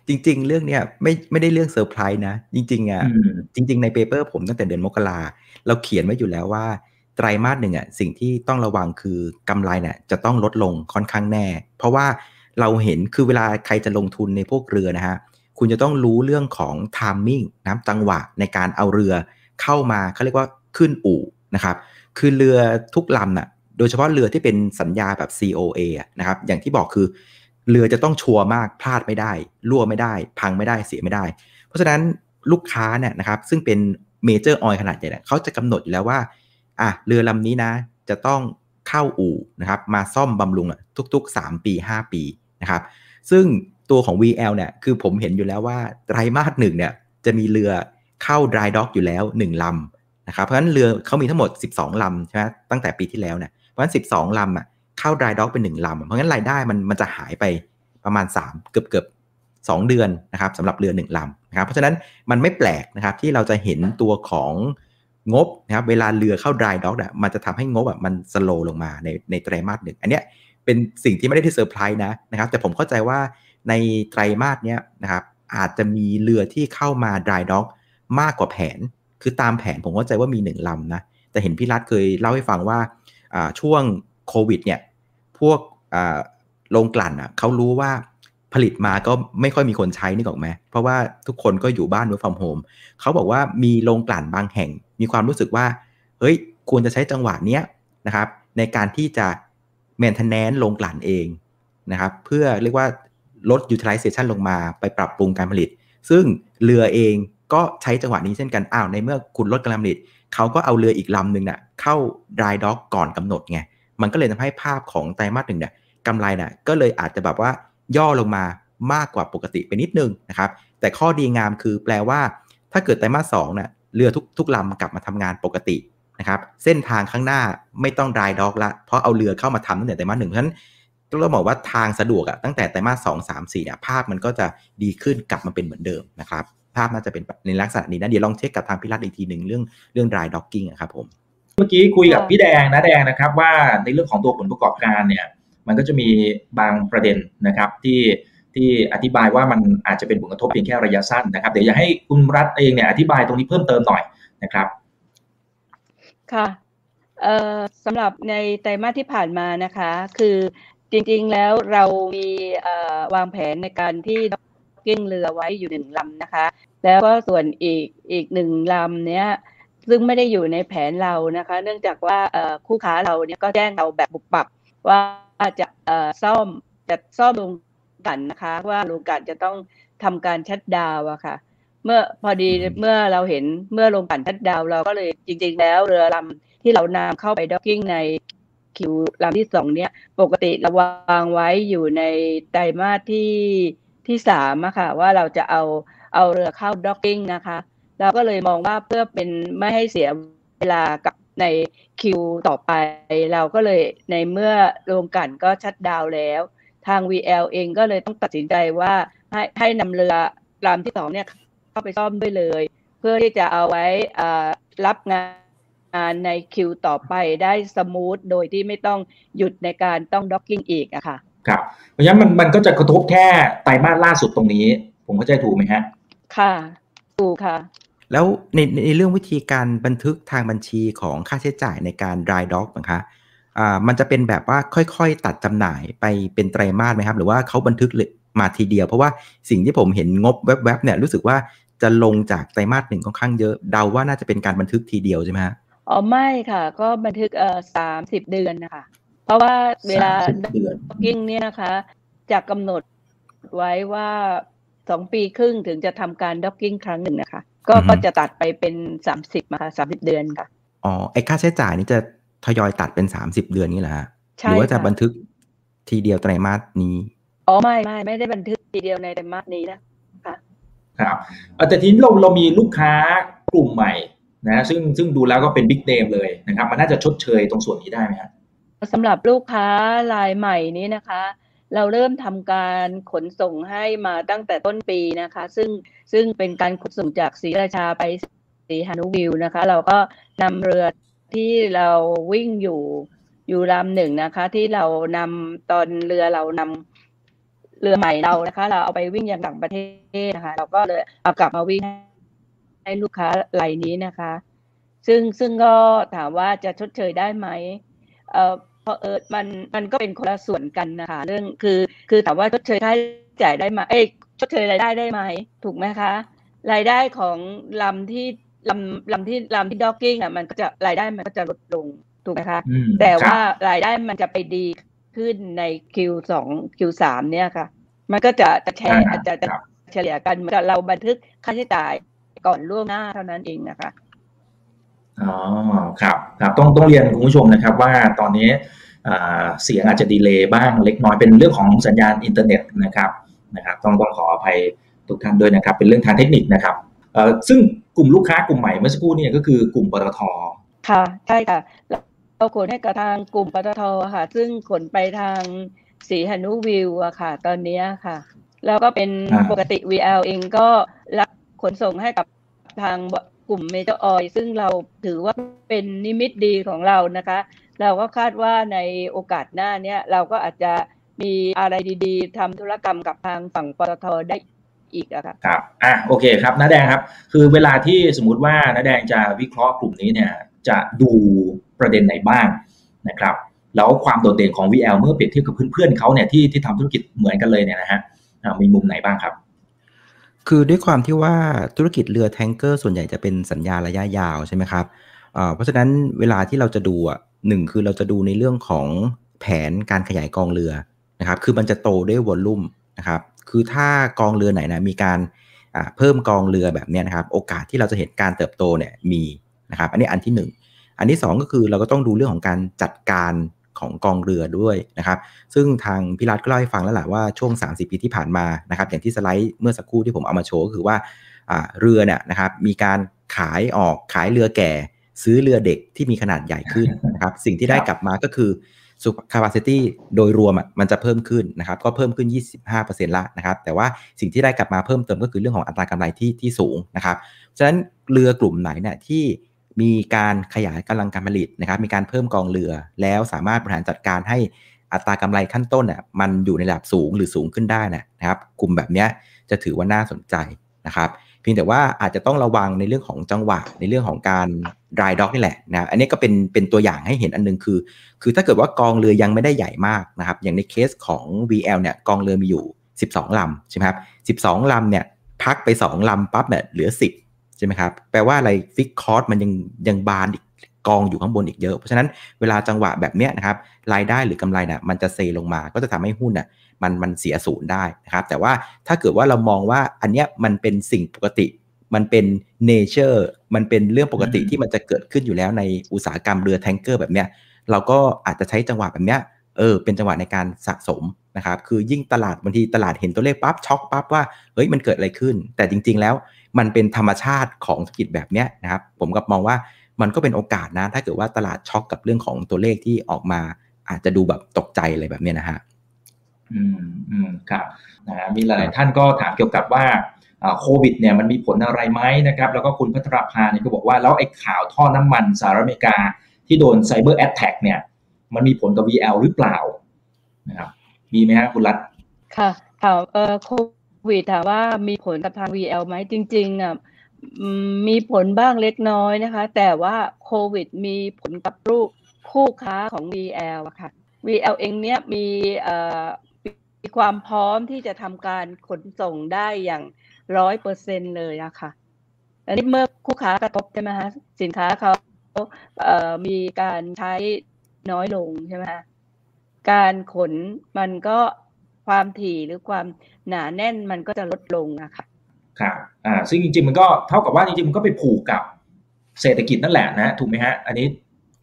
จริง ๆ เรื่องเนี้ยไม่ไม่ได้เรื่องเซอร์ไพรส์นะ จริงๆอะอืมจริง ๆ ใน paper ผมตั้งแต่เดือนมกราเราเขียนไว้อยู่แล้วว่าไตรมาสหนึ่งอะสิ่งที่ต้องระวังคือกำไรเนี่ยจะต้องลดลงค่อนข้างแน่ เพราะว่าเราเห็นคือเวลาใครจะลงทุนในพวกเรือนะฮะ คุณจะต้องรู้เรื่องของ timing นะจังหวะในการเอาเรือเข้ามาเขาเรียกว่าขึ้นอู่นะครับ คือเรือทุกลำน่ะ โดยเฉพาะเรือที่เป็นสัญญาแบบ COA นะครับ อย่างที่บอกคือ เรือจะต้องชัวร์มากพลาดไม่ได้รั่วไม่ได้ พังไม่ได้เสียไม่ได้ เพราะฉะนั้นลูกค้าเนี่ยนะครับ ซึ่งเป็นเมเจอร์ออยขนาดใหญ่เนี่ยเขาจะกำหนดอยู่แล้วว่าอะเรือลำนี้นะ จะต้องเข้าอู่นะครับ มาซ่อมบำรุงทุก ๆ 3 ปี 5 ปีนะครับ ซึ่ง ตัวของ VL เนี่ยคือผมเห็นอยู่แล้วว่าไตรมาสหนึ่งเนี่ยจะมีเรือเข้า dry dock อยู่แล้ว 1 ลำนะครับเพราะฉะนั้นเรือเขามีทั้งหมด 12 ลำใช่ไหมตั้งแต่ปีที่แล้วเนี่ยเพราะฉะนั้น 12 ลำอะเข้า dry dock เป็น 1 ลำ เพราะงั้นรายได้มันมันจะหายไปประมาณ 3 เกือบเกือบ2เดือนนะครับสำหรับเรือ 1 ลำนะครับเพราะฉะนั้นมันไม่แปลกนะครับที่เราจะเห็นตัวของงบนะครับเวลาเรือเข้า dry dock อะมันจะทำให้งบอะมันสโลลงมาในในไตรมาสหนึ่งอันเนี้ยเป็นสิ่งที่ไม่ได้ที่เซอร์ไพรส์นะนะครับแต่ผมเข้าใจว่า ในไตรมาสเนี้ยนะครับอาจจะมีเรือที่เข้ามา dry dock มากกว่าแผน คือตามแผนผมเข้าใจว่ามีหนึ่งลำนะแต่เห็นพี่รัฐเคยเล่าให้ฟังว่าช่วงโควิดเนี่ยพวกโรงกลั่นอะเขารู้ว่าผลิตมาก็ไม่ค่อยมีคนใช้นี่กอกไหมเพราะว่าทุกคนก็อยู่บ้าน work from home เขาบอกว่ามีโรงกลั่นบางแห่ง มีความรู้สึกว่า เฮ้ย ควรจะใช้จังหวะเนี้ยนะครับ ในการที่จะ maintenance โรงกลั่นเองนะครับ เพื่อเรียกว่า ลด utilization ลงมาไปปรับปรุงการผลิต ซึ่งเรือเองก็ใช้จังหวะนี้เช่นกัน อ้าวในเมื่อคุณลดการผลิต เขาก็เอาเรืออีกลำหนึ่งเนะ่ยเข้า dry dock ก่อนกำหนดไง มันก็เลยทำให้ภาพของไตรมาสหนึ่งเนี่ยกำไรนะ่ะก็เลยอาจจะแบบว่าย่อลงมามากกว่าปกติไปนิดนึงนะครับ แต่ข้อดีงามคือแปลว่า ถ้าเกิดไตรมาสสองเนี่ยเรือทุกทุกลำกลับมาทำงานปกตินะครับ เส้นทางข้างหน้าไม่ต้อง dry dock ละ เพราะเอาเรือเข้ามาทำตั้งแต่ไตรมาสหนึ่งเพราะฉะนั้น ต้องบอกว่าทางสะดวกอะตั้งแต่ไตรมาสสองสามสี่เนี่ยภาพมันก็จะดีขึ้นกลับมาเป็นเหมือนเดิมนะครับ ภาพน่าจะเป็นในลักษณะนี้นะเดี๋ยวลองเช็คกับทางพิรัตอีกทีหนึ่งเรื่องเรื่อง dry docking ครับผมเมื่อกี้คุยกับพี่แดงนะแดงนะครับ ว่าในเรื่องของตัวผลประกอบการเนี่ย มันก็จะมีบางประเด็นนะครับที่ที่อธิบายว่ามันอาจจะเป็นผลกระทบเพียงแค่ระยะสั้นนะครับ เดี๋ยวอยากให้คุณรัฐเองเนี่ยอธิบายตรงนี้เพิ่มเติมหน่อยนะครับ ค่ะเอ่อสำหรับในไตรมาสที่ผ่านมานะคะ คือ จริงๆแล้วเรามีวางแผนในการที่ docking เรือไว้อยู่หนึ่งลำนะคะ แล้วก็ส่วนอีกอีกหนึ่งลำเนี้ยซึ่งไม่ได้อยู่ในแผนเรานะคะ เนื่องจากว่าคู่ค้าเราเนี่ยก็แจ้งเราแบบบุบปับว่าจะซ่อมจะซ่อมโรงกลั่นนะคะ ว่าโรงกลั่นจะต้องทำการ shutdown อะค่ะ เมื่อพอดีเมื่อเราเห็นเมื่อโรงกลั่น shutdown เราก็เลยจริง ๆ แล้วเรือลำที่เรานำเข้าไป docking ใน คิวลำที่สองเนี่ยปกติเราวางไว้อยู่ในไตรมาสที่ที่สามอะค่ะว่าเราจะเอาเอาเรือเข้าด็อกกิ้งนะคะเราก็เลยมองว่าเพื่อเป็นไม่ให้เสียเวลากับในคิวต่อไป เราก็เลยในเมื่อโรงกันก็ชัดดาวแล้ว ทาง VL เองก็เลยต้องตัดสินใจว่าให้ให้นำเรือลำที่สองเนี่ยเข้าไปซ่อมด้วยเลย เพื่อที่จะเอาไว้รับงาน งานในคิวต่อไปได้สมูทโดยที่ไม่ต้องหยุดในการต้องด็อกกิ้งอีกอะค่ะครับเพราะฉะนั้นมันมันก็จะกระทบแค่ไตรมาสล่าสุดตรงนี้ ผมเข้าใจถูกไหมฮะ ค่ะ ถูกค่ะ แล้วในในเรื่องวิธีการบันทึกทางบัญชีของค่าใช้จ่ายในการ dry dock นะคะอ่ามันจะเป็นแบบว่าค่อยๆ ตัดจำหน่ายไปเป็นไตรมาสไหมครับ หรือว่าเขาบันทึกเลยมาทีเดียว เพราะว่าสิ่งที่ผมเห็นงบแวบๆเนี่ยรู้สึกว่าจะลงจากไตรมาสหนึ่งค่อนข้างเยอะเดาว่าน่าจะเป็นการบันทึกทีเดียวใช่ไหมฮะ อ๋อไม่ค่ะ ก็บันทึกเอ่อสามสิบเดือนนะคะเพราะว่าเวลา docking เนี่ยนะคะจะกำหนดไว้ว่าสองปีครึ่งถึงจะทำการ docking ครั้งหนึ่งนะคะ ก็ก็จะตัดไปเป็นสามสิบมาค่ะสามสิบเดือนค่ะอ๋อไอค่าใช้จ่ายนี่จะทยอยตัดเป็นสามสิบเดือนนี่แหละหรือว่าจะบันทึกทีเดียวไตรมาสนี้อ๋อไม่ไม่ไม่ได้บันทึกทีเดียวในไตรมาสนี้นะคะครับแต่ทีนี้เราเรามีลูกค้ากลุ่มใหม่ นะซึ่งซึ่งดูแล้วก็เป็นบิ๊กเนมเลยนะครับ มันน่าจะชดเชยตรงส่วนนี้ได้ไหมครับสำหรับลูกค้ารายใหม่นี้นะคะ เราเริ่มทำการขนส่งให้มาตั้งแต่ต้นปีนะคะ ซึ่งซึ่งเป็นการขนส่งจากศรีราชาไปศรีฮานุวิวนะคะ เราก็นำเรือที่เราวิ่งอยู่อยู่ลำหนึ่งนะคะ ที่เรานำตอนเรือเรานำเรือใหม่เรานะคะ เราเอาไปวิ่งยังต่างประเทศนะคะ เราก็เลยเอากลับมาวิ่ง ให้ลูกค้ารายนี้นะคะ ซึ่งซึ่งก็ถามว่าจะชดเชยได้ไหมเอ่อพอเออมันมันก็เป็นคนละส่วนกันนะคะเรื่องคือคือถามว่าชดเชยค่าใช้จ่ายได้ไหมเอ้ยชดเชยรายได้ได้ไหมถูกไหมคะ รายได้ของลำที่ลำลำที่ลำที่ docking อะมันก็จะรายได้มันก็จะลดลงถูกไหมคะอืมแต่ครับว่ารายได้มันจะไปดีขึ้นใน Q2 Q3 เนี่ยค่ะ มันก็จะจะแชร์อ่าจะจะครับเฉลี่ยกันเหมือนกับเราบันทึกค่าใช้จ่าย ก่อนล่วงหน้าเท่านั้นเองนะคะอ๋อครับครับต้องต้องเรียนคุณผู้ชมนะครับว่าตอนนี้อ่าเสียงอาจจะ delay บ้างเล็กน้อยเป็นเรื่องของสัญญาณอินเทอร์เน็ตนะครับนะครับต้องต้องขออภัยทุกท่านด้วยนะครับ เป็นเรื่องทางเทคนิคนะครับเอ่อซึ่งกลุ่มลูกค้ากลุ่มใหม่เมื่อสักครู่เนี่ยก็คือกลุ่มปตทค่ะใช่ค่ะเราเราขนให้กับทางกลุ่มปตทค่ะ ซึ่งขนไปทางสีหนุวิลล์อะค่ะ ตอนเนี้ยค่ะ แล้วก็เป็นอ่าปกติ VL เองก็รับขนส่งให้กับ ทางกลุ่ม major oil ซึ่งเราถือว่าเป็นนิมิตดีของเรานะคะ เราก็คาดว่าในโอกาสหน้าเนี้ยเราก็อาจจะมีอะไรดีๆทำธุรกรรมกับทางฝั่งปตทได้อีกอะค่ะครับอะโอเคครับน้าแดงครับ คือเวลาที่สมมุติว่าน้าแดงจะวิเคราะห์กลุ่มนี้เนี่ยจะดูประเด็นไหนบ้างนะครับแล้วความโดดเด่นของ VL เมื่อเปรียบเทียบกับเพื่อนๆเขาเนี่ยที่ที่ทำธุรกิจเหมือนกันเลยเนี่ยนะฮะมีมุมไหนบ้างครับ คือด้วยความที่ว่าธุรกิจเรือแทงเกอร์ส่วนใหญ่จะเป็นสัญญาระยะยาวใช่ไหมครับเพราะฉะนั้นเวลาที่เราจะดูอะหนึ่งคือเราจะดูในเรื่องของแผนการขยายกองเรือนะครับคือมันจะโตด้วยวอลลุ่มนะครับคือถ้ากองเรือไหนนะมีการเพิ่มกองเรือแบบนี้นะครับโอกาสที่เราจะเห็นการเติบโตเนี่ยมีนะครับอันนี้อันที่หนึ่งอันที่สองก็คือเราก็ต้องดูเรื่องของการจัดการ ของกองเรือด้วยนะครับซึ่งทางพิรัตก็เล่าให้ฟังแล้วแหละว่าช่วง 30 ปีที่ผ่านมานะครับอย่างที่สไลด์เมื่อสักครู่ที่ผมเอามาโชว์ก็คือว่าเรือเนี่ยนะครับมีการขายออกขายเรือแก่ ซื้อเรือเด็กที่มีขนาดใหญ่ขึ้นนะครับสิ่งที่ได้กลับมาก็คือ capacity โดยรวมมันจะเพิ่มขึ้นนะครับก็เพิ่มขึ้น 25%ละนะครับแต่ว่าสิ่งที่ได้กลับมาเพิ่มเติมก็คือเรื่องของอัตรากำไรที่ที่สูงนะครับฉะนั้นเรือกลุ่มไหนเนี่ยที่ มีการขยายกำลังการผลิตนะครับมีการเพิ่มกองเรือ แล้วสามารถบริหารจัดการให้อัตรากำไรขั้นต้นน่ะมันอยู่ในระดับสูงหรือสูงขึ้นได้นะนะครับกลุ่มแบบนี้จะถือว่าน่าสนใจนะครับเพียงแต่ว่าอาจจะต้องระวังในเรื่องของจังหวะในเรื่องของการ dry dock นี่แหละนะอันนี้ก็เป็นเป็นตัวอย่างให้เห็นอันนึงคือ คือถ้าเกิดว่ากองเรือยังไม่ได้ใหญ่มากนะครับอย่างในเคสของ VL เนี่ยกองเรือมีอยู่ 12ลำใช่ไหมครับ12ลำเนี่ยพักไป 2ลำปั๊บเนี่ยเหลือ 10 ใช่ไหมครับ แปลว่าอะไรฟิกคอร์สมันยังยังบานอีกกองอยู่ข้างบนอีกเยอะ เพราะฉะนั้นเวลาจังหวะแบบเนี้ยนะครับรายได้หรือกำไรเนี่ยมันจะเซลงมาก็จะทำให้หุ้นน่ะมันมันเสียศูนย์ได้นะครับ แต่ว่าถ้าเกิดว่าเรามองว่าอันเนี้ยมันเป็นสิ่งปกติ มันเป็น nature มันเป็นเรื่องปกติอืมที่มันจะเกิดขึ้นอยู่แล้วในอุตสาหกรรมเรือ tanker แบบเนี้ยเราก็อาจจะใช้จังหวะแบบเนี้ยเออเป็นจังหวะในการสะสมนะครับ คือยิ่งตลาดบางทีตลาดเห็นตัวเลขปั๊บช็อกปั๊บว่าเฮ้ยมันเกิดอะไรขึ้น แต่จริง ๆ แล้ว มันเป็นธรรมชาติของธุรกิจแบบเนี้ยนะครับ ผมกับมองว่ามันก็เป็นโอกาสนะ ถ้าเกิดว่าตลาดช็อกกับเรื่องของตัวเลขที่ออกมาอาจจะดูแบบตกใจอะไรแบบเนี้ยนะฮะอืมอืมครับนะฮะมีหลายๆท่านก็ถามเกี่ยวกับว่าอ่าโควิดเนี่ยมันมีผลอะไรไหมนะครับ แล้วก็คุณพัทรภาเนี่ยก็บอกว่า แล้วไอ้ข่าวท่อน้ำมันสหรัฐอเมริกาที่โดน cyber attack เนี่ย มันมีผลกับ VL หรือเปล่านะครับมีไหมฮะคุณรัฐค่ะถามเอ่อโค วิดถามว่ามีผลกับทาง VL ไหมจริงๆอะมีผลบ้างเล็กน้อยนะคะ แต่ว่าโควิดมีผลกับรูปคู่ค้าของ VL อะค่ะ VL เองเนี้ยมีเอ่อมีความพร้อมที่จะทำการขนส่งได้อย่างร้อยเปอร์เซ็นเลยอะค่ะอันนี้เมื่อคู่ค้ากระทบใช่ไหมคะสินค้าเขาเมีการใช้น้อยลงใช่ไหมคะการขนมันก็ ความถี่หรือความหนาแน่นมันก็จะลดลงอะค่ะครับอ่าซึ่งจริงๆมันก็เท่ากับว่าจริงๆมันก็ไปผูกกับเศรษฐกิจนั่นแหละนะถูกไหมฮะอันนี้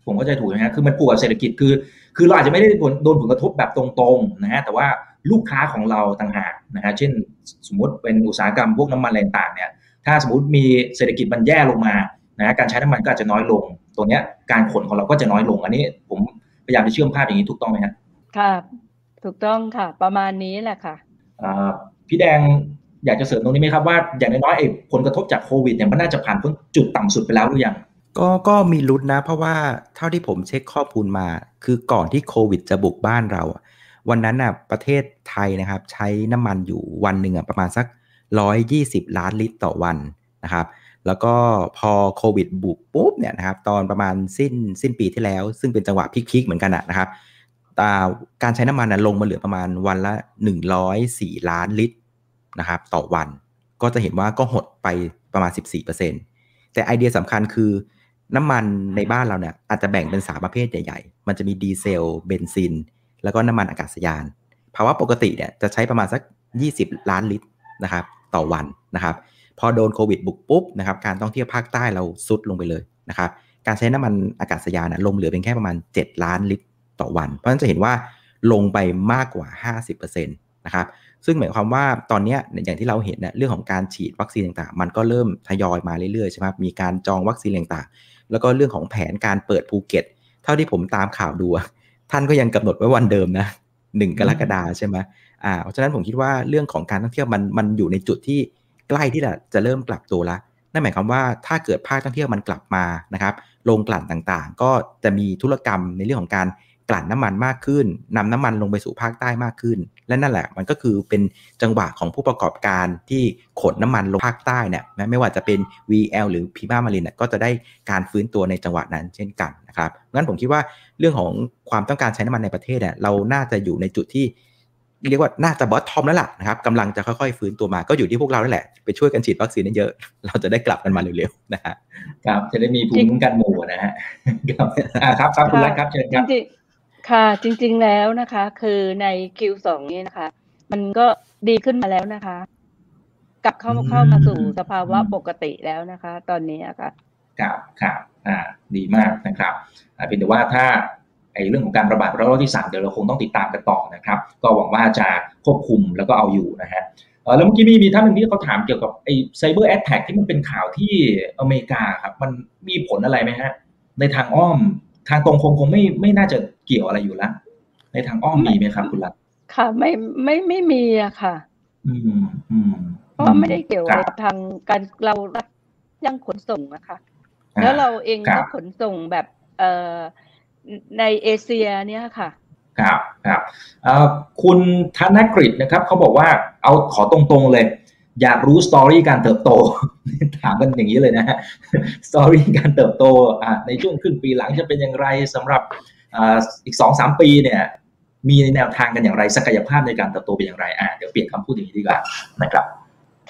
ผมก็ใจถูกไหมฮะคือมันผูกกับเศรษฐกิจคือ คือเราอาจจะไม่ได้ผลโดนผลกระทบแบบตรงๆนะฮะแต่ว่าลูกค้าของเราต่างหากนะฮะเช่นสมมติเป็นอุตสาหกรรมพวกน้ำมันอะไรต่างๆเนี่ยถ้าสมมติมีเศรษฐกิจมันแย่ลงมานะฮะการใช้น้ำมันก็อาจจะน้อยลงตัวเนี้ยการขนของเราก็จะน้อยลง อันนี้ผมพยายามจะเชื่อมภาพอย่างนี้ถูกต้องไหมฮะค่ะ ถูกต้องค่ะ ประมาณนี้แหละค่ะอ่าพี่แดงอยากจะเสริมตรงนี้ไหมครับว่าอย่างน้อยๆไอ้ผลกระทบจากโควิดเนี่ยมันน่าจะผ่านพ้นจุดต่ำสุดไปแล้วหรือยังก็ก็มีลุ้นนะ เพราะว่าเท่าที่ผมเช็คข้อมูลมา คือก่อนที่โควิดจะบุกบ้านเราอะวันนั้นน่ะประเทศไทยนะครับ ใช้น้ำมันอยู่วันหนึ่งอะประมาณสัก 120 ล้านลิตรต่อวันนะครับ แล้วก็พอโควิดบุกปุ๊บเนี่ยนะครับ ตอนประมาณสิ้นสิ้นปีที่แล้ว ซึ่งเป็นจังหวะพีคๆเหมือนกันนะครับ การใช้น้ำมันนะลงมาเหลือประมาณวันละ 104 ล้านลิตรนะครับต่อวัน ก็จะเห็นว่าก็หดไปประมาณ 14%แต่ไอเดียสำคัญคือน้ำมันในบ้านเราเนี่ยอาจจะแบ่งเป็นสามประเภทใหญ่ๆ มันจะมีดีเซล เบนซิน แล้วก็น้ำมันอากาศยาน ภาวะปกติเนี่ยจะใช้ประมาณสัก 20 ล้านลิตรนะครับต่อวันนะครับพอโดนโควิดบุกปุ๊บนะครับการท่องเที่ยวภาคใต้เราซุดลงไปเลยนะครับการใช้น้ำมันอากาศยานนะลงเหลือเป็นแค่ประมาณ 7 ล้านลิตร ต่อวัน เพราะฉะนั้นจะเห็นว่าลงไปมากกว่า 50%นะครับซึ่งหมายความว่าตอนนี้อย่างที่เราเห็นเนี่ยเรื่องของการฉีดวัคซีนต่างๆ มันก็เริ่มทยอยมาเรื่อยๆใช่ไหมมีการจองวัคซีนต่างๆ แล้วก็เรื่องของแผนการเปิดภูเก็ต เท่าที่ผมตามข่าวดู ท่านก็ยังกำหนดไว้วันเดิมนะหนึ่งกรกฎาใช่ไหมอ่าเพราะฉะนั้นผมคิดว่าเรื่องของการท่องเที่ยวมันมันอยู่ในจุดที่ใกล้ที่จะจะเริ่มกลับตัวละนั่นหมายความว่าถ้าเกิดภาคท่องเที่ยวมันกลับมานะครับโรงกลั่นต่างๆ ก็จะมีธุรกรรมในเรื่องของการ กลั่นน้ำมันมากขึ้นนำน้ำมันลงไปสู่ภาคใต้มากขึ้น และนั่นแหละมันก็คือเป็นจังหวะของผู้ประกอบการที่ขนน้ำมันลงภาคใต้เนี่ยไม่ว่าจะเป็น VL หรือพีมามารินก็จะได้การฟื้นตัวในจังหวะนั้นเช่นกันนะครับงั้นผมคิดว่าเรื่องของความต้องการใช้น้ำมันในประเทศเนี่ยเราน่าจะอยู่ในจุดที่เรียกว่าน่าจะบอสทอมแล้วล่ะนะครับกำลังจะค่อยๆฟื้นตัวมาก็อยู่ที่พวกเราแล้วแหละ ไปช่วยกันฉีดวัคซีนเยอะ เราจะได้กลับกันมาเร็วๆนะฮะครับจะได้มีภูมิคุ้มกันหมู่นะฮะครับครับครับคุณรัตครับเชิญครับ ค่ะจริงๆแล้วนะคะ คือใน Q2 นี้นะคะ มันก็ดีขึ้นมาแล้วนะคะ กลับเข้าเข้ามาสู่สภาวะปกติแล้วนะคะ ตอนนี้ค่ะครับครับอ่าดีมากนะครับเพียงแต่ว่าถ้าไอ้เรื่องของการระบาดระลอกที่ 3 เดี๋ยวเราคงต้องติดตามกันต่อนะครับ ก็หวังว่าจะควบคุมแล้วก็เอาอยู่นะฮะแล้วเมื่อกี้มีมีท่านหนึ่งที่เขาถามเกี่ยวกับไอ้ cyber attack ที่มันเป็นข่าวที่อเมริกาครับ มันมีผลอะไรไหมฮะในทางอ้อม ทางตรงคงคงไม่ไม่น่าจะเกี่ยวอะไรอยู่แล้วในทางอ้อมมีไหมครับคุณรัฐค่ะ ไม่ไม่ไม่มีอะค่ะ อืมอืมเพราะไม่ได้เกี่ยวกับทางการเรายังขนส่งอะค่ะ แล้วเราเองก็ขนส่งแบบเอ่อในเอเชียเนี่ยค่ะครับครับคุณธนกฤษนะครับเขาบอกว่าเอาขอตรงๆเลย อยากรู้สตอรี่การเติบโต ถามกันอย่างนี้เลยนะฮะสตอรี่การเติบโตในช่วงครึ่งปีหลังจะเป็นอย่างไรสำหรับอีกสองสามปีเนี่ยมีในแนวทางกันอย่างไรศักยภาพในการเติบโตเป็นอย่างไรอ่าเดี๋ยวเปลี่ยนคำพูดอย่างนี้ดีกว่านะครับ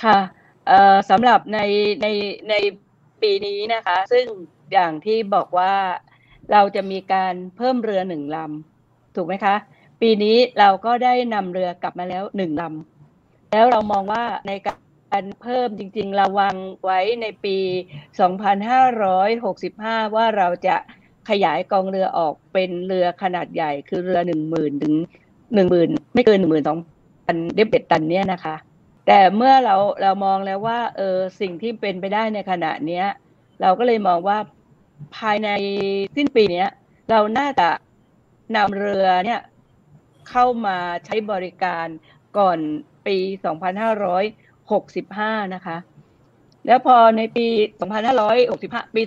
ค่ะสำหรับในในในปีนี้นะคะ ซึ่งอย่างที่บอกว่าเราจะมีการเพิ่มเรือหนึ่งลำถูกไหมคะ ปีนี้เราก็ได้นำเรือกลับมาแล้วหนึ่งลำ แล้วเรามองว่าในการเพิ่มจริงๆราวางไว้ในปี 2565 ว่าเราจะขยายกองเรือออกเป็นเรือขนาดใหญ่ คือเรือหนึ่งหมื่นถึงหนึ่งหมื่นไม่เกินหนึ่งหมื่นสองพันเดบเบ็ดตันเนี่ยนะคะ แต่เมื่อเราเรามองแล้วว่าเออสิ่งที่เป็นไปได้ในขณะเนี้ย เราก็เลยมองว่าภายในสิ้นปีนี้เราน่าจะนำเรือเนี่ยเข้ามาใช้บริการก่อน ปี 2565 นะคะ แล้วพอในปี 2565 ปี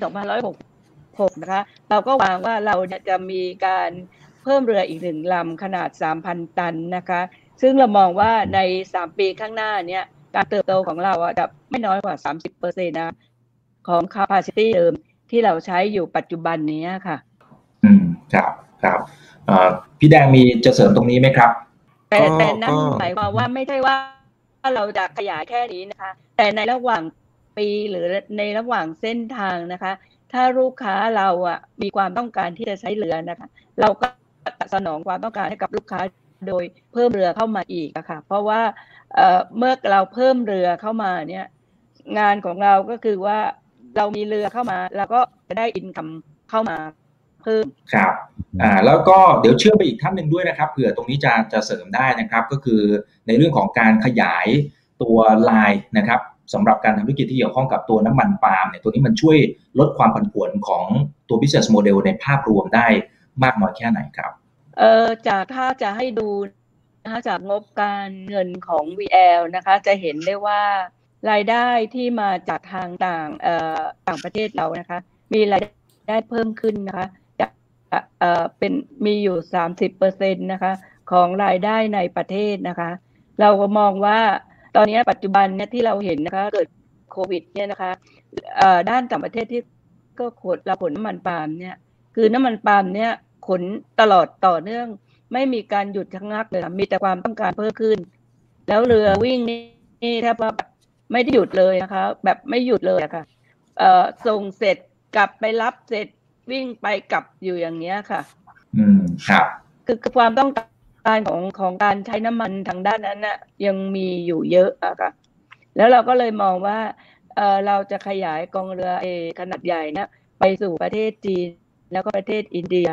2566 นะคะ เราก็วางว่าเราจะมีการเพิ่มเรืออีกหนึ่งลำขนาด 3,000 ตันนะคะ ซึ่งเรามองว่าใน 3 ปีข้างหน้าเนี่ยการเติบโตของเราจะไม่น้อยกว่า 30%นะของ capacity เดิมที่เราใช้อยู่ปัจจุบันนี้ค่ะ อืม ครับ ครับพี่แดงมีจะเสริมตรงนี้ไหมครับ แต่แต่นั่นหมายความว่าไม่ใช่ว่าเราจะขยายแค่นี้นะคะ แต่ในระหว่างปีหรือในระหว่างเส้นทางนะคะ ถ้าลูกค้าเราอะมีความต้องการที่จะใช้เรือนะคะ เราก็สนองความต้องการให้กับลูกค้าโดยเพิ่มเรือเข้ามาอีกอะค่ะ เพราะว่าเมื่อเราเพิ่มเรือเข้ามาเนี่ย งานของเราก็คือว่าเรามีเรือเข้ามา แล้วก็จะได้อินคัมเข้ามาเพิ่มครับอ่าแล้วก็เดี๋ยวเชื่อไปอีกท่านหนึ่งด้วยนะครับเผื่อตรงนี้จะจะเสริมได้นะครับ ก็คือในเรื่องของการขยายตัวลายนะครับสำหรับการทำธุรกิจที่เกี่ยวข้องกับตัวน้ำมันปาล์มเนี่ยตัวนี้มันช่วยลดความผันผวนของตัว business model ในภาพรวมได้มากน้อยแค่ไหนครับเอ่อจากถ้าจะให้ดูนะคะจากงบการเงินของ VL นะคะ จะเห็นได้ว่ารายได้ที่มาจากทางต่างต่างประเทศเรานะคะ มีรายได้เพิ่มขึ้นนะคะ เป็นมีอยู่สามสิบเปอร์เซ็นตนะคะของรายได้ในประเทศนะคะ เราก็มองว่าตอนนี้ปัจจุบันเนี่ยที่เราเห็นนะคะเกิดโควิดเนี่ยนะคะด้านต่างประเทศที่ก็ขนเราขนน้ำมันปาล์มเนี่ย คือน้ำมันปาล์มเนี่ยขนตลอดต่อเนื่อง ไม่มีการหยุดชะงักเลยมีแต่ความต้องการเพิ่มขึ้น แล้วเรือวิ่งนี่แทบว่าไม่ได้หยุดเลยนะคะ แบบไม่หยุดเลยะค่ะเอ่อส่งเสร็จกลับไปรับเสร็จ วิ่งไปกลับอยู่อย่างเงี้ยค่ะ อืมครับ คือความต้องการของของการใช้น้ำมันทางด้านนั้นน่ะยังมีอยู่เยอะอะค่ะ แล้วเราก็เลยมองว่าเออเราจะขยายกองเรือเอขนาดใหญ่นะไปสู่ประเทศจีน แล้วก็ประเทศอินเดีย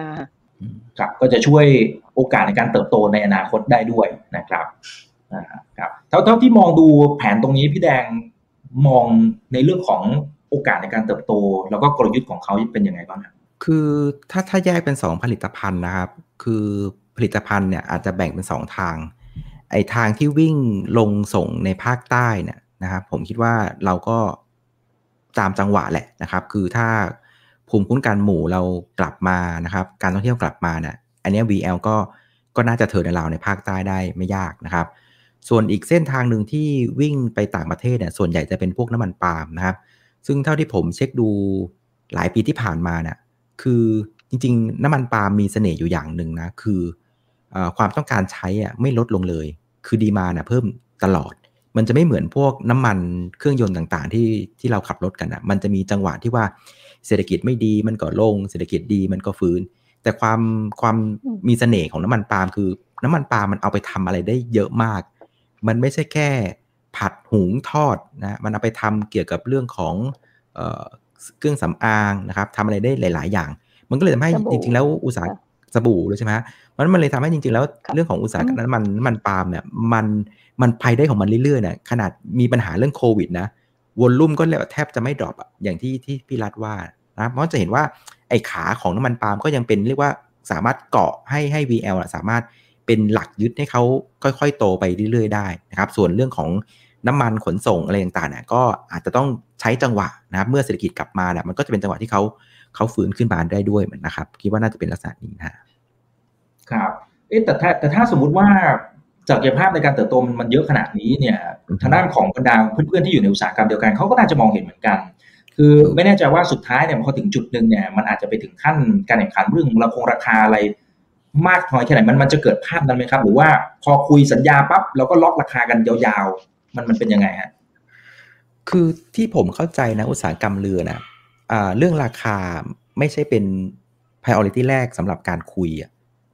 ครับก็จะช่วยโอกาสในการเติบโตในอนาคตได้ด้วยนะครับนะครับเท่าเท่าที่มองดูแผนตรงนี้พี่แดงมองในเรื่องของโอกาสในการเติบโต แล้วก็กลยุทธ์ของเขาเป็นยังไงบ้างครับ คือถ้าถ้าแยกเป็นสองผลิตภัณฑ์นะครับ คือผลิตภัณฑ์เนี่ยอาจจะแบ่งเป็นสองทาง ไอ้ทางที่วิ่งลงส่งในภาคใต้เนี่ยนะครับ ผมคิดว่าเราก็ตามจังหวะแหละนะครับ คือถ้าภูมิคุ้นกันหมู่เรากลับมานะครับ การท่องเที่ยวกลับมาเนี่ยอันนี้ VL ก็ก็น่าจะเทินในเราในภาคใต้ได้ไม่ยากนะครับ ส่วนอีกเส้นทางหนึ่งที่วิ่งไปต่างประเทศเนี่ยส่วนใหญ่จะเป็นพวกน้ำมันปาล์มนะครับ ซึ่งเท่าที่ผมเช็คดูหลายปีที่ผ่านมาเนี่ย คือจริง ๆ น้ำมันปาล์มมีเสน่ห์อยู่อย่างหนึ่งนะ คืออความต้องการใช้อะไม่ลดลงเลย คือดีมานะเพิ่มตลอด มันจะไม่เหมือนพวกน้ำมันเครื่องยนต์ต่างๆ ที่ที่เราขับรถกันอะ มันจะมีจังหวะที่ว่าเศรษฐกิจไม่ดีมันก็ลง เศรษฐกิจดีมันก็ฟื้น แต่ความความมีเสน่ห์ของน้ำมันปาล์มคือ น้ำมันปาล์มมันเอาไปทำอะไรได้เยอะมาก มันไม่ใช่แค่ผัดหุงทอดนะ มันเอาไปทำเกี่ยวกับเรื่องของ เครื่องสำอางนะครับทำอะไรได้หลาย ๆ อย่าง มันก็เลยทำให้จริง ๆ แล้วอุตสาหสบู่เลยใช่ไหมมันมันเลยทำให้จริง ๆ แล้วเรื่องของอุตสาหกรรมน้ำมันน้ำมันปาล์มเนี่ยมันมันไปได้ของมันเรื่อยๆเนี่ยขนาดมีปัญหาเรื่องโควิดนะวอลลุ่มก็แทบจะไม่ดรอปอย่างที่ที่พี่รัฐว่านะเพราะจะเห็นว่าไอ้ขาของน้ำมันปาล์มก็ยังเป็นเรียกว่าสามารถเกาะให้ให้ VL สามารถเป็นหลักยึดให้เขาค่อย ๆ โตไปเรื่อยๆได้นะครับ ส่วนเรื่องของ น้ำมันขนส่งอะไรต่างๆเนี่ยก็อาจจะต้องใช้จังหวะนะครับ เมื่อเศรษฐกิจกลับมาเนี่ยมันก็จะเป็นจังหวะที่เขาเขาฟื้นขึ้นมาได้ด้วยเหมือนนะครับ คิดว่าน่าจะเป็นลักษณะนี้นะครับเอ๊แต่ถ้าแต่ถ้าสมมุติว่าศักยภาพในการเติบโตมันเยอะขนาดนี้เนี่ยทางด้านของบรรดาเพื่อนๆที่อยู่ในอุตสาหกรรมเดียวกันเขาก็น่าจะมองเห็นเหมือนกัน คือไม่แน่ใจว่าสุดท้ายเนี่ยพอถึงจุดหนึ่งเนี่ยมันอาจจะไปถึงขั้นการแข่งขันเรื่องราคงราคาอะไรมากน้อยแค่ไหนมันมันจะเกิดภาพนั้นไหมครับ หรือว่าพอคุยสัญญาปั๊บเราก็ล็อกราคากันยาวๆ มันมันเป็นยังไงฮะคือที่ผมเข้าใจนะอุตสาหกรรมเรือนะอ่าเรื่องราคาไม่ใช่เป็น priority แรกสำหรับการคุย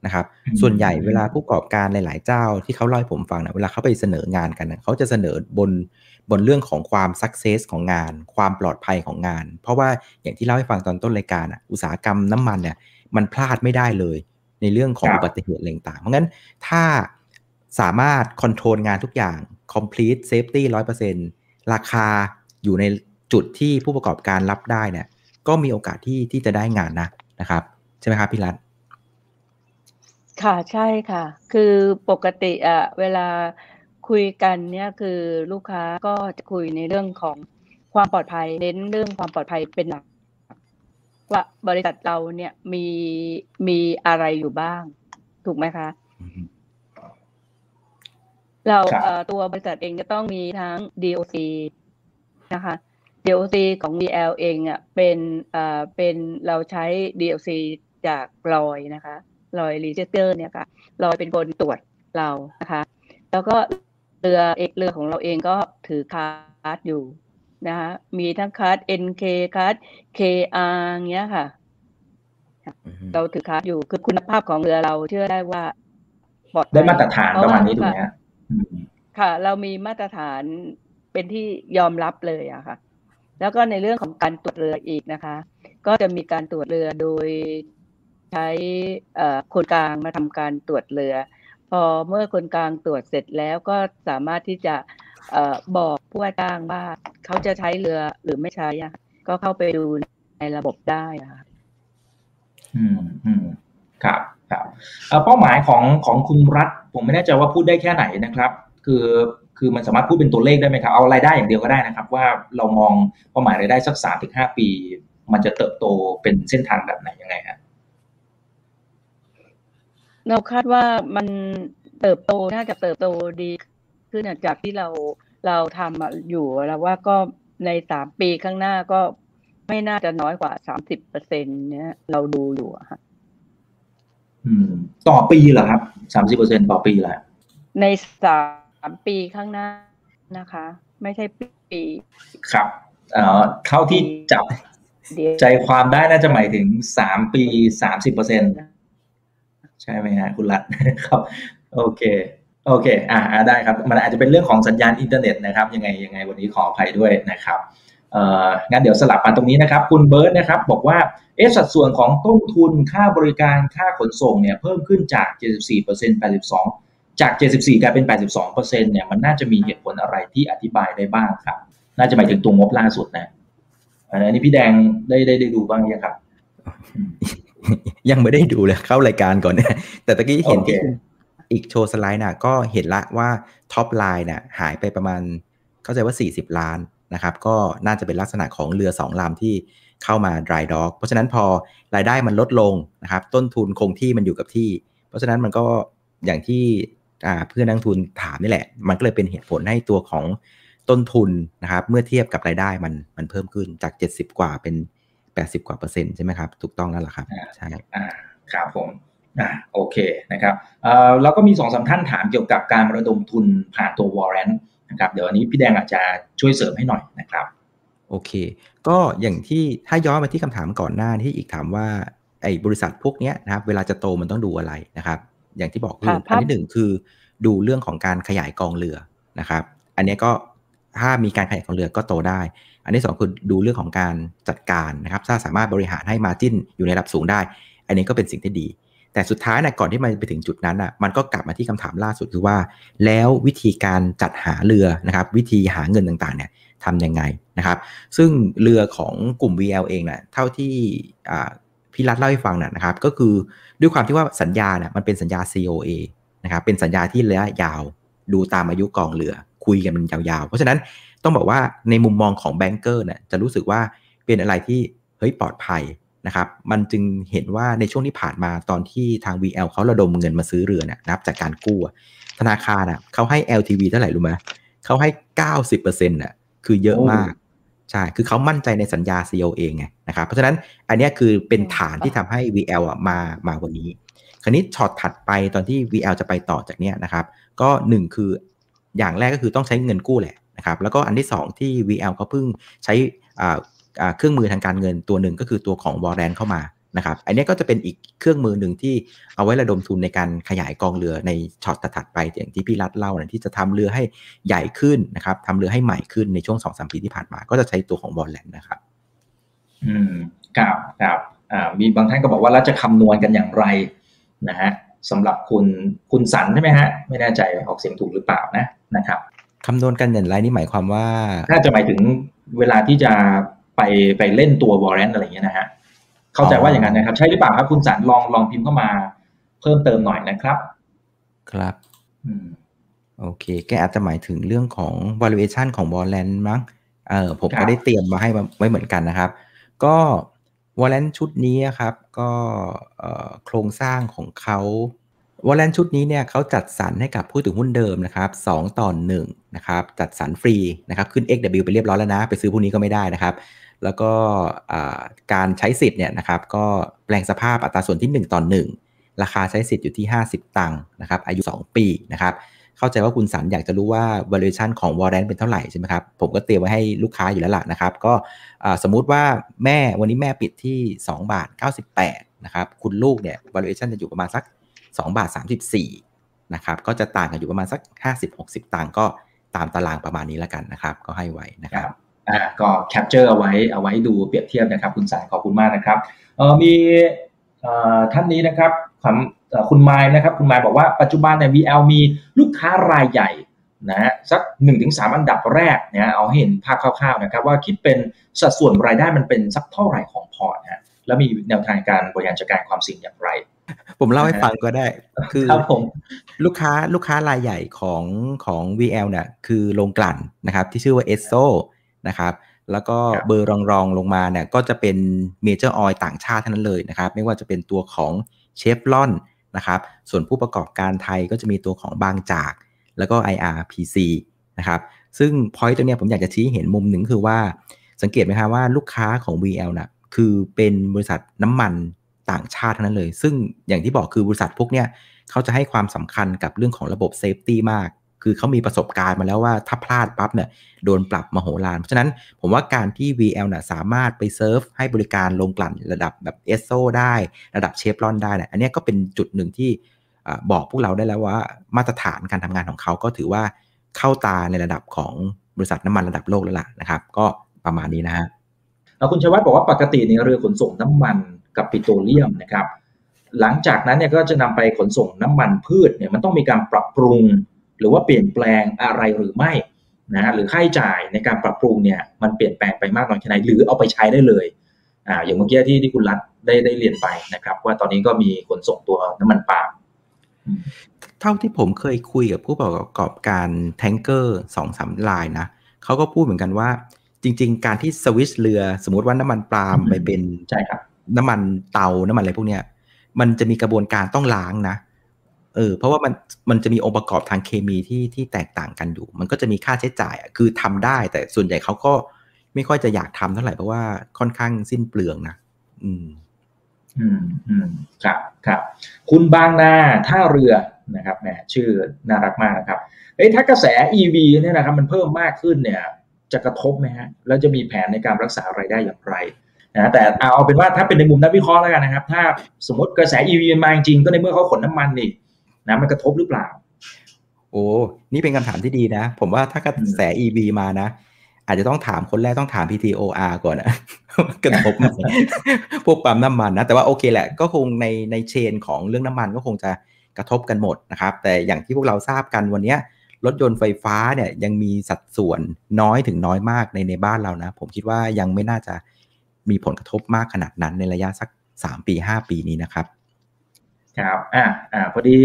นะครับ ส่วนใหญ่เวลาผู้ประกอบการหลาย ๆ เจ้าที่เขาเล่าให้ผมฟังนะเวลาเขาไปเสนองานกันนะเขาจะเสนอบนบนเรื่องของความ success ของงาน ความปลอดภัยของงาน เพราะว่าอย่างที่เล่าให้ฟังตอนต้นรายการอะอุตสาหกรรมน้ำมันเนี่ยมันพลาดไม่ได้เลย ในเรื่องของอุบัติเหตุต่างๆเพราะงั้นถ้าสามารถคอนโทรลงานทุกอย่าง complete safety 100%ราคาอยู่ในจุดที่ผู้ประกอบการรับได้เนี่ย ก็มีโอกาสที่ที่จะได้งานนะนะครับ ใช่ไหมครับพี่รัตค่ะใช่ค่ะ คือปกติอะเวลาคุยกันเนี่ยคือลูกค้าก็จะคุยในเรื่องของความปลอดภัยเน้นเรื่องความปลอดภัยเป็นหลักว่าบริษัทเราเนี่ยมีมีอะไรอยู่บ้าง ถูกไหมคะ เราตัวบริษัทเองจะต้องมีทั้ง DOC นะคะ DOC ของ VL เองอะเป็นอ่าเป็นเราใช้ DOC จาก Lloyd นะคะ Lloyd's Register เนี่ยค่ะ Lloyd เป็นคนตรวจเรานะคะ แล้วก็เรือเอกเรือของเราเองก็ถือคาร์ดอยู่นะคะมีทั้งคาร์ด NK class KR เงี้ยค่ะ เราถือคาร์ดอยู่คือคุณภาพของเรือเราเชื่อได้ว่าปลอดได้มาตรฐานประมาณนี้ถูกไหม ค่ะ เรามีมาตรฐานเป็นที่ยอมรับเลยอะค่ะ แล้วก็ในเรื่องของการตรวจเรืออีกนะคะ ก็จะมีการตรวจเรือโดยใช้คนกลางมาทำการตรวจเรือ พอเมื่อคนกลางตรวจเสร็จแล้วก็สามารถที่จะบอกผู้ว่าจ้างว่าเขาจะใช้เรือหรือไม่ใช้ก็เข้าไปดูในระบบได้ค่ะอืมอืมครับ ครับเป้าหมายของของคุณรัฐ ผมไม่แน่ใจว่าพูดได้แค่ไหนนะครับ คือคือมันสามารถพูดเป็นตัวเลขได้ไหมครับ เอารายได้อย่างเดียวก็ได้นะครับ ว่าเรามองเป้าหมายรายได้สักสามถึงห้าปี มันจะเติบโตเป็นเส้นทางแบบไหนยังไงครับเราคาดว่ามันเติบโตน่าจะเติบโตดีขึ้นจากที่เราเราทำอยู่แล้วว่าก็ในสามปีข้างหน้าก็ไม่น่าจะน้อยกว่าสามสิบเปอร์เซ็นเนี้ยเราดูอยู่อะค่ะ ต่อปีเหรอครับสามสิบเปอร์เซ็นต่อปีแหละในสามปีข้างหน้านะคะ ไม่ใช่ปีครับเอ่อเท่าที่จับเดียวใจความได้น่าจะหมายถึงสามปีสามสิบเปอร์เซ็นใช่ไหมฮะคุณรัตครับ โอเค โอเคอ่าอ่าได้ครับ มันอาจจะเป็นเรื่องของสัญญาณอินเทอร์เน็ตนะครับ ยังไงยังไงวันนี้ขออภัยด้วยนะครับเอ่อ งั้นเดี๋ยวสลับมาตรงนี้นะครับ คุณเบิร์ตนะครับ บอกว่าเอะสัดส่วนของต้นทุนค่าบริการค่าขนส่งเนี่ยเพิ่มขึ้นจาก 74% 82 จาก 74 กลายเป็น 82%เนี่ยมันน่าจะมีเหตุผลอะไรที่อธิบายได้บ้างครับ น่าจะหมายถึงตัวงบล่าสุดนะอันนี้พี่แดงได้ได้ได้ดูบ้างยังครับ ยังไม่ได้ดูเลยเข้ารายการก่อนเนี่ยแต่ตะกี้เห็นโอเคที่อีกโชว์สไลด์น่ะก็เห็นละว่าtop line น่ะหายไปประมาณเข้าใจว่า 40 ล้าน นะครับก็น่าจะเป็นลักษณะของเรือสองลำที่เข้ามา dry dock เพราะฉะนั้นพอรายได้มันลดลงนะครับต้นทุนคงที่มันอยู่กับที่ เพราะฉะนั้นมันก็อย่างที่อ่าเพื่อนนักลงทุนถามนี่แหละ มันก็เลยเป็นเหตุผลให้ตัวของต้นทุนนะครับเมื่อเทียบกับรายได้มันมันเพิ่มขึ้นจาก 70 กว่าเป็น 80 กว่าเปอร์เซ็นต์ใช่ไหมครับถูกต้องแล้วล่ะครับใช่อ่าครับผมอ่าโอเคนะครับเอ่อแล้วก็มีสองสามท่านถามเกี่ยวกับการระดมทุนผ่านตัววอร์เรน นะครับเดี๋ยวอันนี้พี่แดงอาจจะช่วยเสริมให้หน่อยนะครับ โอเค ก็อย่างที่ถ้าย้อนมาที่คำถามก่อนหน้าที่อีกถามว่าไอ้บริษัทพวกเนี้ยนะครับ เวลาจะโตมันต้องดูอะไรนะครับ อย่างที่บอกคือค่ะอันที่หนึ่งคือ ดูเรื่องของการขยายกองเรือนะครับ อันเนี้ยก็ถ้ามีการขยายกองเรือก็โตได้ อันที่สองคือดูเรื่องของการจัดการนะครับ ถ้าสามารถบริหารให้มาจิ้นอยู่ในระดับสูงได้ อันนี้ก็เป็นสิ่งที่ดี แต่สุดท้ายนะก่อนที่มันไปถึงจุดนั้นอะมันก็กลับมาที่คำถามล่าสุดคือว่า แล้ววิธีการจัดหาเรือนะครับวิธีหาเงินต่างๆเนี่ยทำยังไงนะครับ ซึ่งเรือของกลุ่ม VL เองนะ่ะเท่าที่พี่รัฐเล่าให้ฟังนะนะครับ ก็คือด้วยความที่ว่าสัญญาเนี่ยมันเป็นสัญญา COA นะครับเป็นสัญญาที่ระยะยาว ดูตามอายุกองเรือ คุยกันมันยาวๆ เพราะฉะนั้นต้องบอกว่าในมุมมองของแบงก์เกอร์เนี่ยจะรู้สึกว่าเป็นอะไรที่เฮ้ยปลอดภัย นะครับ มันจึงเห็นว่าในช่วงที่ผ่านมาตอนที่ทาง VL เขาระดมเงินมาซื้อเรือเนี่ยนะครับจากการกู้อะธนาคารอะเขาให้ LTV เท่าไหร่รู้ไหมเขาให้ 90%น่ะคือเยอะมาก ใช่ คือเขามั่นใจในสัญญา CEO เองไงนะครับ เพราะฉะนั้นอันเนี้ยคือเป็นฐานที่ทำให้ VL อะมามาวันนี้ คราวนี้ช็อตถัดไปตอนที่ VL จะไปต่อจากเนี้ยนะครับ ก็หนึ่งคืออย่างแรกก็คือต้องใช้เงินกู้แหละนะครับ แล้วก็อันที่สองที่ VL เขาเพิ่งใช้อ่าอ่า เครื่องมือทางการเงินตัวหนึ่งก็คือตัวของวอร์เรนเข้ามานะครับ อันเนี้ยก็จะเป็นอีกเครื่องมือหนึ่งที่เอาไว้ระดมทุนในการขยายกองเรือในช็อตถัดๆไปอย่างที่พี่รัฐเล่านะที่จะทำเรือให้ใหญ่ขึ้นนะครับทำเรือให้ใหม่ขึ้นในช่วงสองสามปีที่ผ่านมา ก็จะใช้ตัวของวอร์เรนนะครับ อืมครับครับอ่ามีบางท่านก็บอกว่าแล้วจะคำนวณกันอย่างไรนะฮะสำหรับคุณคุณสันใช่ไหมฮะ ไม่แน่ใจออกเสียงถูกหรือเปล่านะนะครับคำนวณกันอย่างไรนี่หมายความว่า น่าจะหมายถึงเวลาที่จะ ไปไปเล่นตัววอร์เรนอะไรอย่างเงี้ยนะฮะเข้าใจว่าอย่างนั้นนะครับ ใช่หรือเปล่าครับคุณสันลองลองพิมพ์เข้ามาเพิ่มเติมหน่อยนะครับ ครับอืมโอเค แกอาจจะหมายถึงเรื่องของ valuation ของ w a r l a n d มั้งเออผมครัก็บได้เตรียมมาให้ไว้เหมือนกันนะครับ ก็ w a r l a n d ชุดนี้ครับ ก็เอ่อโครงสร้างของเขา w a r l a n d ชุดนี้เนี่ยเขาจัดสรรให้กับผู้ถือหุ้นเดิมนะครับ2ต่อ1นะครับจัดสรรฟรีนะครับขึ้น XW ไปเรียบร้อยแล้วนะ ไปซื้อพวกนี้ก็ไม่ได้นะครับ แล้วก็การใช้สิทธิ์เนี่ยนะครับก็แปลงสภาพอัตราส่วนที่ 1 ต่อ 1 ราคาใช้สิทธิ์อยู่ที่ 50 ตังค์นะครับอายุ 2 ปีนะครับเข้าใจว่าคุณสันอยากจะรู้ว่า valuation ของ warrant เป็นเท่าไหร่ใช่ไหมครับผมก็เตรียมไว้ให้ลูกค้าอยู่แล้วล่ะนะครับก็สมมุติว่าแม่วันนี้แม่ปิดที่ 2 บาท 98นะครับคุณลูกเนี่ย valuation จะอยู่ประมาณสัก 2 บาท 34นะครับก็จะต่างกันอยู่ประมาณสัก 50-60 ตังค์ก็ตามตารางประมาณนี้แล้วกันนะครับ ก็ให้ไว้นะครับอ่าก็แคปเจอร์เอาไว้เอาไว้ดูเปรียบเทียบนะครับคุณสายขอบคุณมากนะครับเออมีเอ่อท่านนี้นะครับคุณไมล์นะครับคุณไมล์บอกว่าปัจจุบันใน VL มีลูกค้ารายใหญ่นะฮะสัก1ถึง3อันดับแรกเนี่ยเอาให้เห็นภาพคร่าวๆนะครับว่าคิดเป็นสัดส่วนรายได้มันเป็นสักเท่าไหร่ของพอร์ตนะฮะแล้วมีแนวทางการบริหารจัดการความเสี่ยงอย่างไร ผมเล่าให้ฟังก็ได้ คือครับผมลูกค้าลูกค้ารายใหญ่ของของ VL เนี่ยคือโรงกลั่นนะครับ ที่ชื่อว่า e s s o นะครับแล้วก็ครับเบอร์รองรองๆลงมาเนี่ยก็จะเป็น major oil ต่างชาติทั้งนั้นเลยนะครับ ไม่ว่าจะเป็นตัวของเชฟลอนนะครับส่วนผู้ประกอบการไทยก็จะมีตัวของบางจาก แล้วก็ IRPC นะครับซึ่ง point ตัวเนี้ยผมอยากจะชี้เห็นมุมหนึ่งคือว่าสังเกตไหมครับว่าลูกค้าของ VL น่ะคือเป็นบริษัทน้ำมัน ต่างชาติทั้งนั้นเลย ซึ่งอย่างที่บอกคือบริษัทพวกเนี้ยเขาจะให้ความสำคัญกับเรื่องของระบบ safety มาก คือเขามีประสบการณ์มาแล้วว่าถ้าพลาดปั๊บเนี่ยโดนปรับมโหฬารเพราะฉะนั้นผมว่าการที่ VL น่ะสามารถไปเซิร์ฟให้บริการโรงกลั่นระดับแบบเอสโซได้ระดับเชฟรอนได้เนี่ยอันนี้ก็เป็นจุดหนึ่งที่บอกพวกเราได้แล้วว่ามาตรฐานการทำงานของเขาก็ถือว่าเข้าตาในระดับของบริษัทน้ำมันระดับโลกแล้วล่ะนะครับ ก็ประมาณนี้นะฮะคุณชวัตบอกว่าปกติในเรือขนส่งน้ำมัน กับปิโตรเลียมนะครับ หลังจากนั้นเนี่ยก็จะนำไปขนส่งน้ำมันพืชเนี่ยมันต้องมีการปรับปรุง หรือว่าเปลี่ยนแปลงอะไรหรือไม่นะหรือค่าใช้จ่ายในการปรับปรุงเนี่ยมันเปลี่ยนแปลงไปมากน้อยแค่ไหนหรือเอาไปใช้ได้เลยอ่าอย่างเมื่อกี้ที่ที่คุณรัฐได้ได้เรียนไปนะครับ ว่าตอนนี้ก็มีขนส่งตัวน้ำมันปาล์มเท่าที่ผมเคยคุยกับผู้ประกอบการแทงเกอร์สองสามลายนะเขาก็พูดเหมือนกันว่า จริง ๆ การที่สวิชเรือสมมติว่าน้ำมันปาล์มไปเป็นใช่ครับ น้ำมันเตาน้ำมันอะไรพวกเนี้ยมันจะมีกระบวนการต้องล้างนะเออเพราะว่ามันมันจะมีองค์ประกอบทางเคมีที่ที่แตกต่างกันอยู่ มันก็จะมีค่าใช้จ่ายคือทำได้ แต่ส่วนใหญ่เขาก็ไม่ค่อยจะอยากทำเท่าไหร่เพราะว่าค่อนข้างสิ้นเปลืองนะอืม อืมอืมครับครับคุณบางนาท่าเรือนะครับแหมชื่อน่ารักมากนะครับเอ้ถ้ากระแส EV เนี่ยนะครับ มันเพิ่มมากขึ้นเนี่ย จะกระทบไหมฮะแล้วจะมีแผนในการรักษาไรายได้อย่างไร นะแต่เอาเป็นว่าถ้าเป็นในมุมนักวิเคราะห์แล้วกันนะครับ ถ้าสมมติกระแส EV มาจริงก็ในเมื่อเขาขนน้ำมันนี่นะมันกระทบหรือเปล่า โอ้นี่เป็นคำถามที่ดีนะ ผมว่าถ้ากระแส EV มานะ อาจจะต้องถามคนแรกต้องถาม PTOR ก่อนนะกระทบพวกปั๊มน้ำมันนะ แต่ว่าโอเคแหละก็คงในในเชนของเรื่องน้ำมันก็คงจะกระทบกันหมดนะครับ แต่อย่างที่พวกเราทราบกันวันนี้รถยนต์ไฟฟ้าเนี่ยยังมีสัดส่วนน้อยถึงน้อยมากในในบ้านเรานะ ผมคิดว่ายังไม่น่าจะ มีผลกระทบมากขนาดนั้นในระยะสัก 3 ปี 5 ปีนี้นะครับ ครับอ่าอ่าพอดี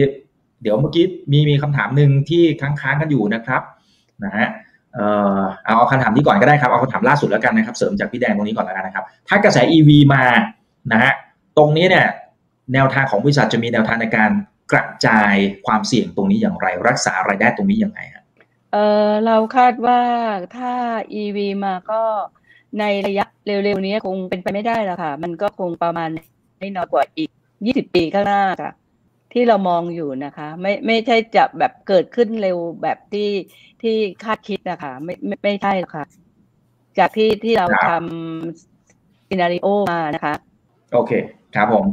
เดี๋ยวเมื่อกี้มีมีคำถามหนึ่งที่ค้างค้างกันอยู่นะครับนะฮะเอ่อเอาคำถามนี้ก่อนก็ได้ครับ เอาคำถามล่าสุดแล้วกันนะครับ เสริมจากพี่แดงตรงนี้ก่อนแล้วกันนะครับ ถ้ากระแส EV มานะฮะตรงนี้เนี่ยแนวทางของบริษัทจะมีแนวทางในการกระจายความเสี่ยงตรงนี้อย่างไร รักษารายได้ตรงนี้อย่างไรฮะเออเราคาดว่าถ้า EV มาก็ ในระยะเร็วๆนี้คงเป็นไปไม่ได้แล้วค่ะ มันก็คงประมาณไม่น้อยกว่าอีก20ปีข้างหน้าค่ะ ที่เรามองอยู่นะคะ ไม่ไม่ใช่จะแบบเกิดขึ้นเร็วแบบที่ที่คาดคิดนะคะ ไม่ไม่ไม่ใช่หรอกค่ะ จากที่ที่เราทำซีนารีโอมานะคะ โอเค ครับผม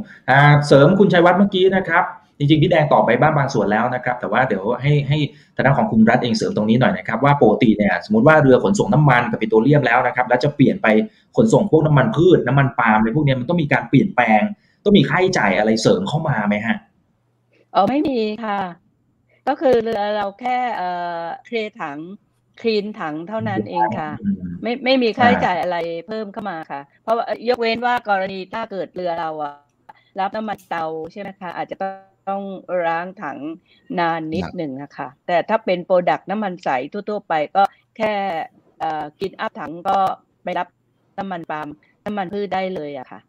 เสริมคุณชัยวัฒน์เมื่อกี้นะครับ จริงๆพี่แดงตอบไปบ้างบางส่วนแล้วนะครับ แต่ว่าเดี๋ยวให้ให้ทางด้านของคุณรัฐเองเสริมตรงนี้หน่อยนะครับ ว่าปกติเนี่ยสมมติว่าเรือขนส่งน้ำมันกับปิโตรเลียมแล้วนะครับ แล้วจะเปลี่ยนไปขนส่งพวกน้ำมันพืชน้ำมันปาล์มอะไรพวกนี้มันต้องมีการเปลี่ยนแปลง ต้องมีค่าใช้จ่ายอะไรเสริมเข้ามาไหมฮะอ๋อไม่มีค่ะ ก็คือเรือเราแค่เอ่อ clear ถัง clean ถังเท่านั้นเองค่ะ ไม่ไม่มีค่าใช้จ่ายอะไรเพิ่มเข้ามาค่ะ เพราะยกเว้นว่ากรณีถ้าเกิดเรือเราอะรับน้ำมันเตาใช่ไหมคะอาจจะต้อง ต้องล้างถังนานนิดหนึ่งนะคะแต่ถ้าเป็น product น้ำมันใสทั่ว ๆ ไปก็แค่กินอัพถังก็ไปรับน้ำมันปาล์มน้ำมันพืชได้เลยอะค่ะ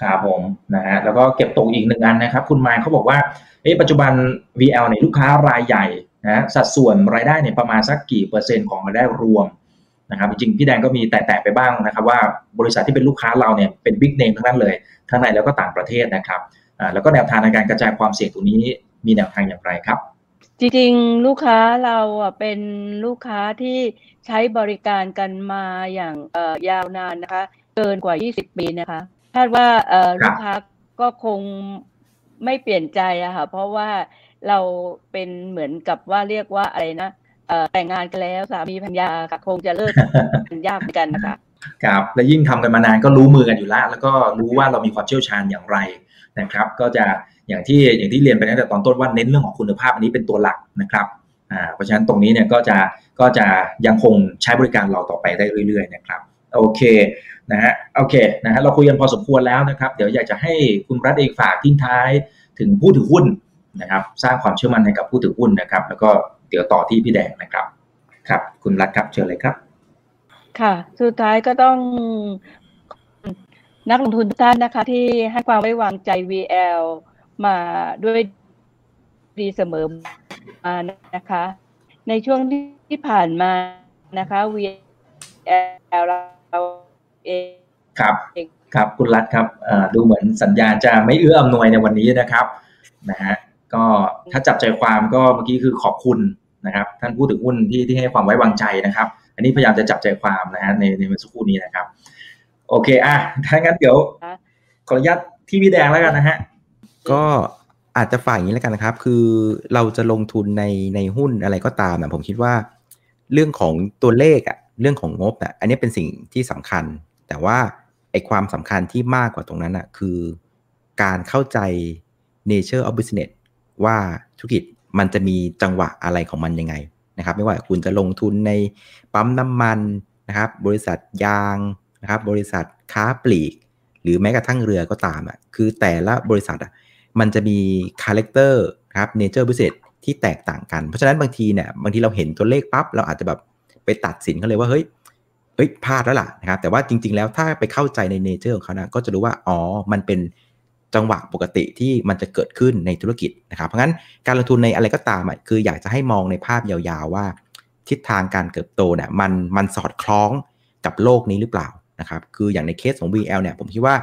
ครับผมนะฮะแล้วก็เก็บตกอีกหนึ่งอันนะครับ คุณไมค์เขาบอกว่าเอ๊ปัจจุบัน VL ในลูกค้ารายใหญ่นะสัดส่วนรายได้เนี่ยประมาณสักกี่เปอร์เซ็นต์ของรายได้รวมนะครับจริงพี่แดงก็มีแตะๆไปบ้างนะครับ ว่าบริษัทที่เป็นลูกค้าเราเนี่ยเป็นบิ๊กเนมทั้งนั้นเลย ทั้งในแล้วก็ต่างประเทศนะครับ แล้วก็แนวทางในการกระจายความเสี่ยงตรงนี้มีแนวทางอย่างไรครับ จริงๆ ลูกค้าเราอะเป็นลูกค้าที่ใช้บริการกันมาอย่างยาวนานนะคะ เกินกว่า 20 ปีนะคะคาดว่าลูกค้าก็คงไม่เปลี่ยนใจอะค่ะเพราะว่าเราเป็นเหมือนกับว่าเรียกว่าอะไรนะแต่งงานกันแล้วสามีพัญญาค่ะคงจะเลิกกันยากเหมือนกันนะคะครับและยิ่งทำกันมานานก็รู้มือกันอยู่แล้วแล้วก็รู้ว่าเรามีความเชี่ยวชาญอย่างไร นะครับ ก็จะอย่างที่อย่างที่เรียนไปตั้งแต่ตอนต้นว่าเน้นเรื่องของคุณภาพอันนี้เป็นตัวหลักนะครับอ่าเพราะฉะนั้นตรงนี้เนี่ยก็จะก็จะยังคงใช้บริการเราต่อไปได้เรื่อยๆนะครับโอเคนะฮะโอเคนะฮะเราคุยกันพอสมควรแล้วนะครับ เดี๋ยวอยากจะให้คุณรัฐเองฝากทิ้งท้ายถึงผู้ถือหุ้นนะครับ สร้างความเชื่อมั่นให้กับผู้ถือหุ้นนะครับ แล้วก็เดี๋ยวต่อที่พี่แดงนะครับครับ คุณรัฐครับเชิญเลยครับ ค่ะ สุดท้ายก็ต้อง นักลงทุนทุกท่านนะคะ ที่ให้ความไว้วางใจ VL มาด้วยดีเสมอมานะคะ ในช่วงที่ผ่านมานะคะ VL เราเองครับครับคุณรัฐครับดูเหมือนสัญญาจะไม่เอื้ออำนวยในวันนี้นะครับนะฮะก็ถ้าจับใจความก็เมื่อกี้คือขอบคุณนะครับท่านพูดถึงหุ้นที่ที่ให้ความไว้วางใจนะครับ อันนี้พยายามจะจับใจความนะฮะในในเมื่อสักครู่นี้นะครับ โอเคอะถ้างั้นเดี๋ยวขออนุญาตที่พี่แดงแล้วกันนะฮะ ก็อาจจะฝ่ายอย่างนี้แล้วกันนะครับ คือเราจะลงทุนในในหุ้นอะไรก็ตามนะผมคิดว่า เรื่องของตัวเลขอะเรื่องของงบอะอันนี้เป็นสิ่งที่สำคัญ แต่ว่าไอความสำคัญที่มากกว่าตรงนั้นอะคือการเข้าใจ nature of business ว่าธุรกิจมันจะมีจังหวะอะไรของมันยังไงนะครับ ไม่ว่าคุณจะลงทุนในปั๊มน้ำมันนะครับ บริษัทยาง นะครับบริษัทค้าปลีก หรือแม้กระทั่งเรือก็ตามอะคือแต่ละบริษัทอะมันจะมี character ครับ nature business ที่แตกต่างกัน เพราะฉะนั้นบางทีเนี่ยบางทีเราเห็นตัวเลขปั๊บเราอาจจะแบบไปตัดสินเขาเลยว่าเฮ้ยเฮ้ยพลาดแล้วล่ะนะครับแต่ว่าจริง ๆ แล้วถ้าไปเข้าใจใน nature ของเขานะก็จะรู้ว่าอ๋อมันเป็นจังหวะปกติที่มันจะเกิดขึ้นในธุรกิจนะครับ เพราะงั้นการลงทุนในอะไรก็ตามอะคืออยากจะให้มองในภาพยาวๆว่า ทิศทางการเติบโตเนี่ยมันมันสอดคล้องกับโลกนี้หรือเปล่า นะครับคืออย่างในเคสของ VL เนี่ยผมคิดว่า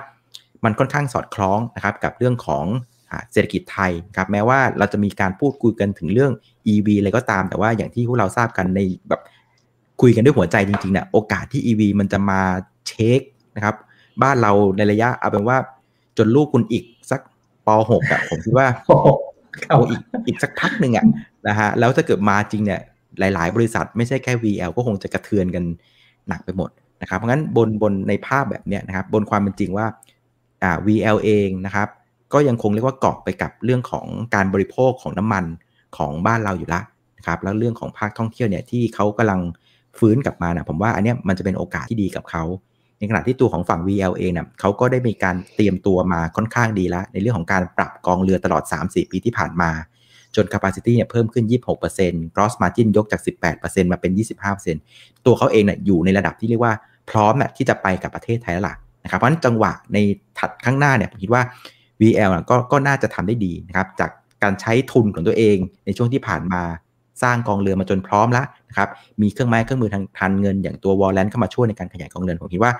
มันค่อนข้างสอดคล้องนะครับกับเรื่องของเศรษฐกิจไทยครับแม้ว่าเราจะมีการพูดคุยกันถึงเรื่อง EV อะไรก็ตาม แต่ว่าอย่างที่พวกเราทราบกันในแบบคุยกันด้วยหัวใจจริงๆเนี่ยโอกาสที่ EV มันจะมาเช็คนะครับบ้านเราในระยะเอาเป็นว่าจนลูกคุณอีกสักป .6 อะผมคิดว่าเอาอีกอีกสักพักหนึ่งอะนะฮะแล้วถ้าเกิดมาจริงเนี่ยหลาย ๆ บริษัทไม่ใช่แค่ VL ก็คงจะกระเทือนกันหนักไปหมด นะครับเพราะงั้นบนบนในภาพแบบเนี้ยนะครับบนความเป็นจริงว่าอ่า VL เองนะครับก็ยังคงเรียกว่าเกาะไปกับเรื่องของการบริโภคของน้ำมันของบ้านเราอยู่ละนะครับแล้วเรื่องของภาคท่องเที่ยวเนี่ยที่เขากำลังฟื้นกลับมานะผมว่าอันนี้มันจะเป็นโอกาสที่ดีกับเขาในขณะที่ตัวของฝั่ง VL เองเนี่ยเขาก็ได้มีการเตรียมตัวมาค่อนข้างดีแล้ว ในเรื่องของการปรับกองเรือตลอด 3-4 ปีที่ผ่านมา จน capacity เนี่ยเพิ่มขึ้น 26% gross margin ยกจาก 18%มาเป็น 25%ตัวเขาเองเนี่ยอยู่ในระดับที่เรียกว่า พร้อมน่ะที่จะไปกับประเทศไทยแล้วล่ะนะครับเพราะฉะนั้นจังหวะในถัดข้างหน้าเนี่ยผมคิดว่า VL ก็ก็น่าจะทำได้ดีนะครับจากการใช้ทุนของตัวเองในช่วงที่ผ่านมาสร้างกองเรือมาจนพร้อมแล้วนะครับมีเครื่องไม้เครื่องมือทางทันเงิน อย่างตัววอลเลนเข้ามาช่วยในการขยายกองเรือผมคิดว่า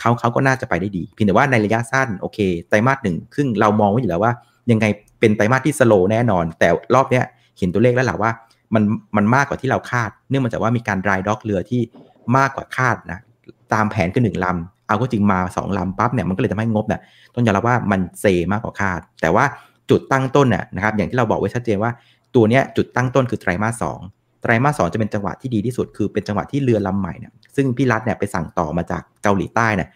เขาเขาก็น่าจะไปได้ดีเพียงแต่ว่าในระยะสั้นโอเคไตรมาสหนึ่งครึ่งเรามองไว้อยู่แล้วว่า ยังไงเป็นไตรมาสที่สโลแน่นอน แต่รอบเนี้ยเห็นตัวเลขแล้วแหละว่ามันมันมากกว่าที่เราคาด เนื่องมาจากว่ามีการรายด็อกเรือที่มากกว่าคาดนะ ตามแผนคือหนึ่งลำเอาก็จริงมา2ลำปั๊บเนี่ยมันก็เลยทำให้งบเนี่ยต้องยอมรับว่ามันเซมากกว่าคาด แต่ว่าจุดตั้งต้นน่ยนะครับอย่างที่เราบอกไว้ชัดเจนว่าตัวเนี้ยจุดตั้งต้นคือไตรมาสสองไตรมาสสองจะเป็นจังหวะที่ดีที่สุด คือเป็นจังหวะที่เรือลำใหม่เนี่ยซึ่งพี่รัฐเนี่ยไปสั่งต่อมาจากเกาหลีใต้เนี่ย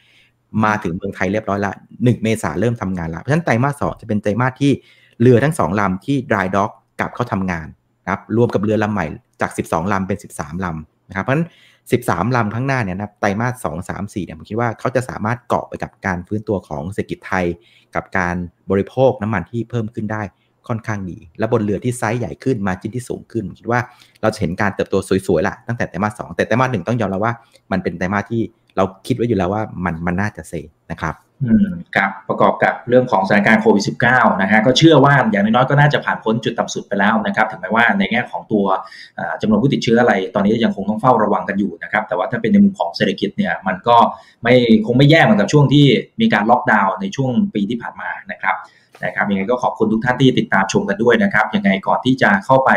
มาถึงเมืองไทยเรียบร้อยละหนึ่งเมษาเริ่มทำงานละเพราะฉะนั้นไตรมาสสองจะเป็นไตรมาสที่เรือทั้งสองลำที่ดรายด็อกกลับเข้าทำงานนะครับรวมกับเรือลำใหม่จาก 12ลำเป็น 13ลำนะครับเพราะฉะนั้น 13 ลำข้างหน้าเนี่ยนะไตรมาส2 3 4เนี่ยผมคิดว่าเขาจะสามารถเกาะไปกับการฟื้นตัวของเศรษฐกิจไทย กับการบริโภคน้ำมันที่เพิ่มขึ้นได้ค่อนข้างดี และบนเรือที่ไซส์ใหญ่ขึ้นมาจิ้นที่สูงขึ้นผมคิดว่าเราจะเห็นการเติบโตสวยๆละตั้งแต่ไตรมาสสแต่ไตรมาสหนึ่งต้องยอมรับว่า มันเป็นไตรมาสที่เราคิดไว้อยู่แล้วว่ามันมันน่าจะเซ นะครับอืมครับประกอบกับเรื่องของสถานการณ์โควิด -19 นะฮะก็เชื่อว่าอย่างน้อยๆก็น่าจะผ่านพ้นจุดต่ำสุดไปแล้วนะครับถึงแม้ว่าในแง่ของตัวจำนวนผู้ติดเชื้ออะไรตอนนี้ยังคงต้องเฝ้าระวังกันอยู่นะครับแต่ว่าถ้าเป็นในมุมของเศรษฐกิจเนี่ยมันก็ไม่คงไม่แย่เหมือนกับช่วงที่มีการล็อกดาวน์ในช่วงปีที่ผ่านมานะครับ นะครับยังไงก็ขอบคุณทุกท่านที่ติดตามชมกันด้วยนะครับยังไงก่อนที่จะเข้าไป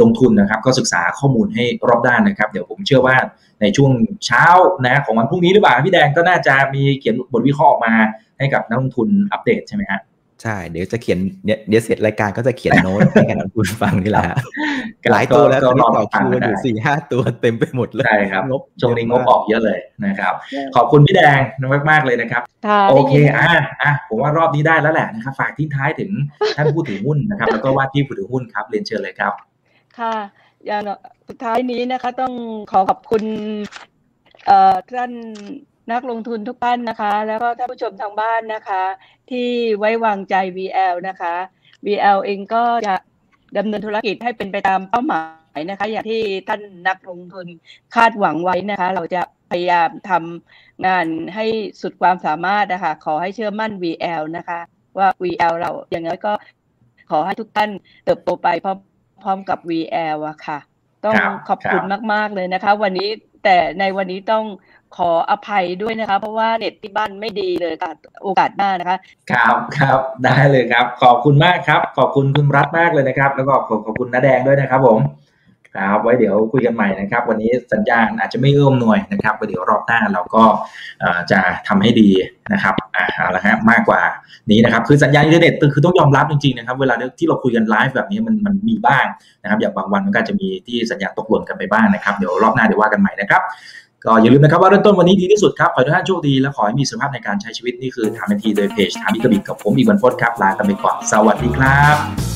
ลงทุนนะครับ ก็ศึกษาข้อมูลให้รอบด้านนะครับ เดี๋ยวผมเชื่อว่าในช่วงเช้านะของวันพรุ่งนี้หรือเปล่าพี่แดงก็น่าจะมีเขียนบทวิเคราะห์ออกมาให้กับนักลงทุนอัปเดตใช่ไหมฮะ ใช่ เดี๋ยวจะเขียนเดี๋ยวเสร็จรายการก็จะเขียนโน้ตให้กับนักลงทุนฟังนี่แหละหลายตัวแล้วตอนนี้ต่อคิวอยู่สี่ห้าตัวเต็มไปหมดเลยใช่ครับงบช่วงนี้งบออกเยอะเลยนะครับ ขอบคุณพี่แดงมากมากเลยนะครับ โอเคอะอะผมว่ารอบนี้ได้แล้วแหละนะครับฝากทิ้งท้ายถึงท่านผู้ถือหุ้นนะครับ แล้วก็ว่าที่ผู้ถือหุ้นครับเรียนเชิญเลยครับ ค่ะอย่างสุดท้ายนี้นะคะ ต้องขอขอบคุณเอ่อท่าน นักลงทุนทุกท่านนะคะ แล้วก็ท่านผู้ชมทางบ้านนะคะ ที่ไว้วางใจ VL นะคะ VL เองก็จะดำเนินธุรกิจให้เป็นไปตามเป้าหมายนะคะ อย่างที่ท่านนักลงทุนคาดหวังไว้นะคะ เราจะพยายามทำงานให้สุดความสามารถนะคะ ขอให้เชื่อมั่น VL นะคะ ว่า VL เราอย่างน้อยก็ขอให้ทุกท่านเติบโตไปพร้อมพร้อมกับ VL อะค่ะ ต้องครับขอบคุณครับมาก ๆ เลยนะคะ วันนี้ แต่ในวันนี้ต้องขออภัยด้วยนะคะ เพราะว่าเน็ตที่บ้านไม่ดีเลยค่ะโอกาสหน้านะคะ ครับครับได้เลยครับ ขอบคุณมากครับ ขอบคุณคุณรัฐมากเลยนะครับ แล้วก็ขอบขอบคุณน้าแดงด้วยนะครับผม ครับไว้เดี๋ยวคุยกันใหม่นะครับ วันนี้สัญญาณอาจจะไม่เอื้ออำนวยนะครับไว้เดี๋ยวรอบหน้าเราก็จะทำให้ดีนะครับอ่าเอาละฮะมากกว่านี้นะครับ คือสัญญาณอินเทอร์เน็ตคือต้องยอมรับจริงๆนะครับ เวลาที่เราคุยกันไลฟ์แบบนี้มันมันมีบ้างนะครับ อย่างบางวันมันก็จะมีที่สัญญาณตกหล่นกันไปบ้างนะครับเดี๋ยวรอบหน้าเดี๋ยวว่ากันใหม่นะครับก็อย่าลืมนะครับว่าเริ่มต้นวันนี้ดีที่สุดครับ ขอให้ทุกท่านโชคดี และขอให้มีสุขภาพในการใช้ชีวิตนี่คือถามทันทีโดยเพจถามอีกกับอิกกับผมอีกวันพจน์ครับลากันไปก่อนสวัสดีครับ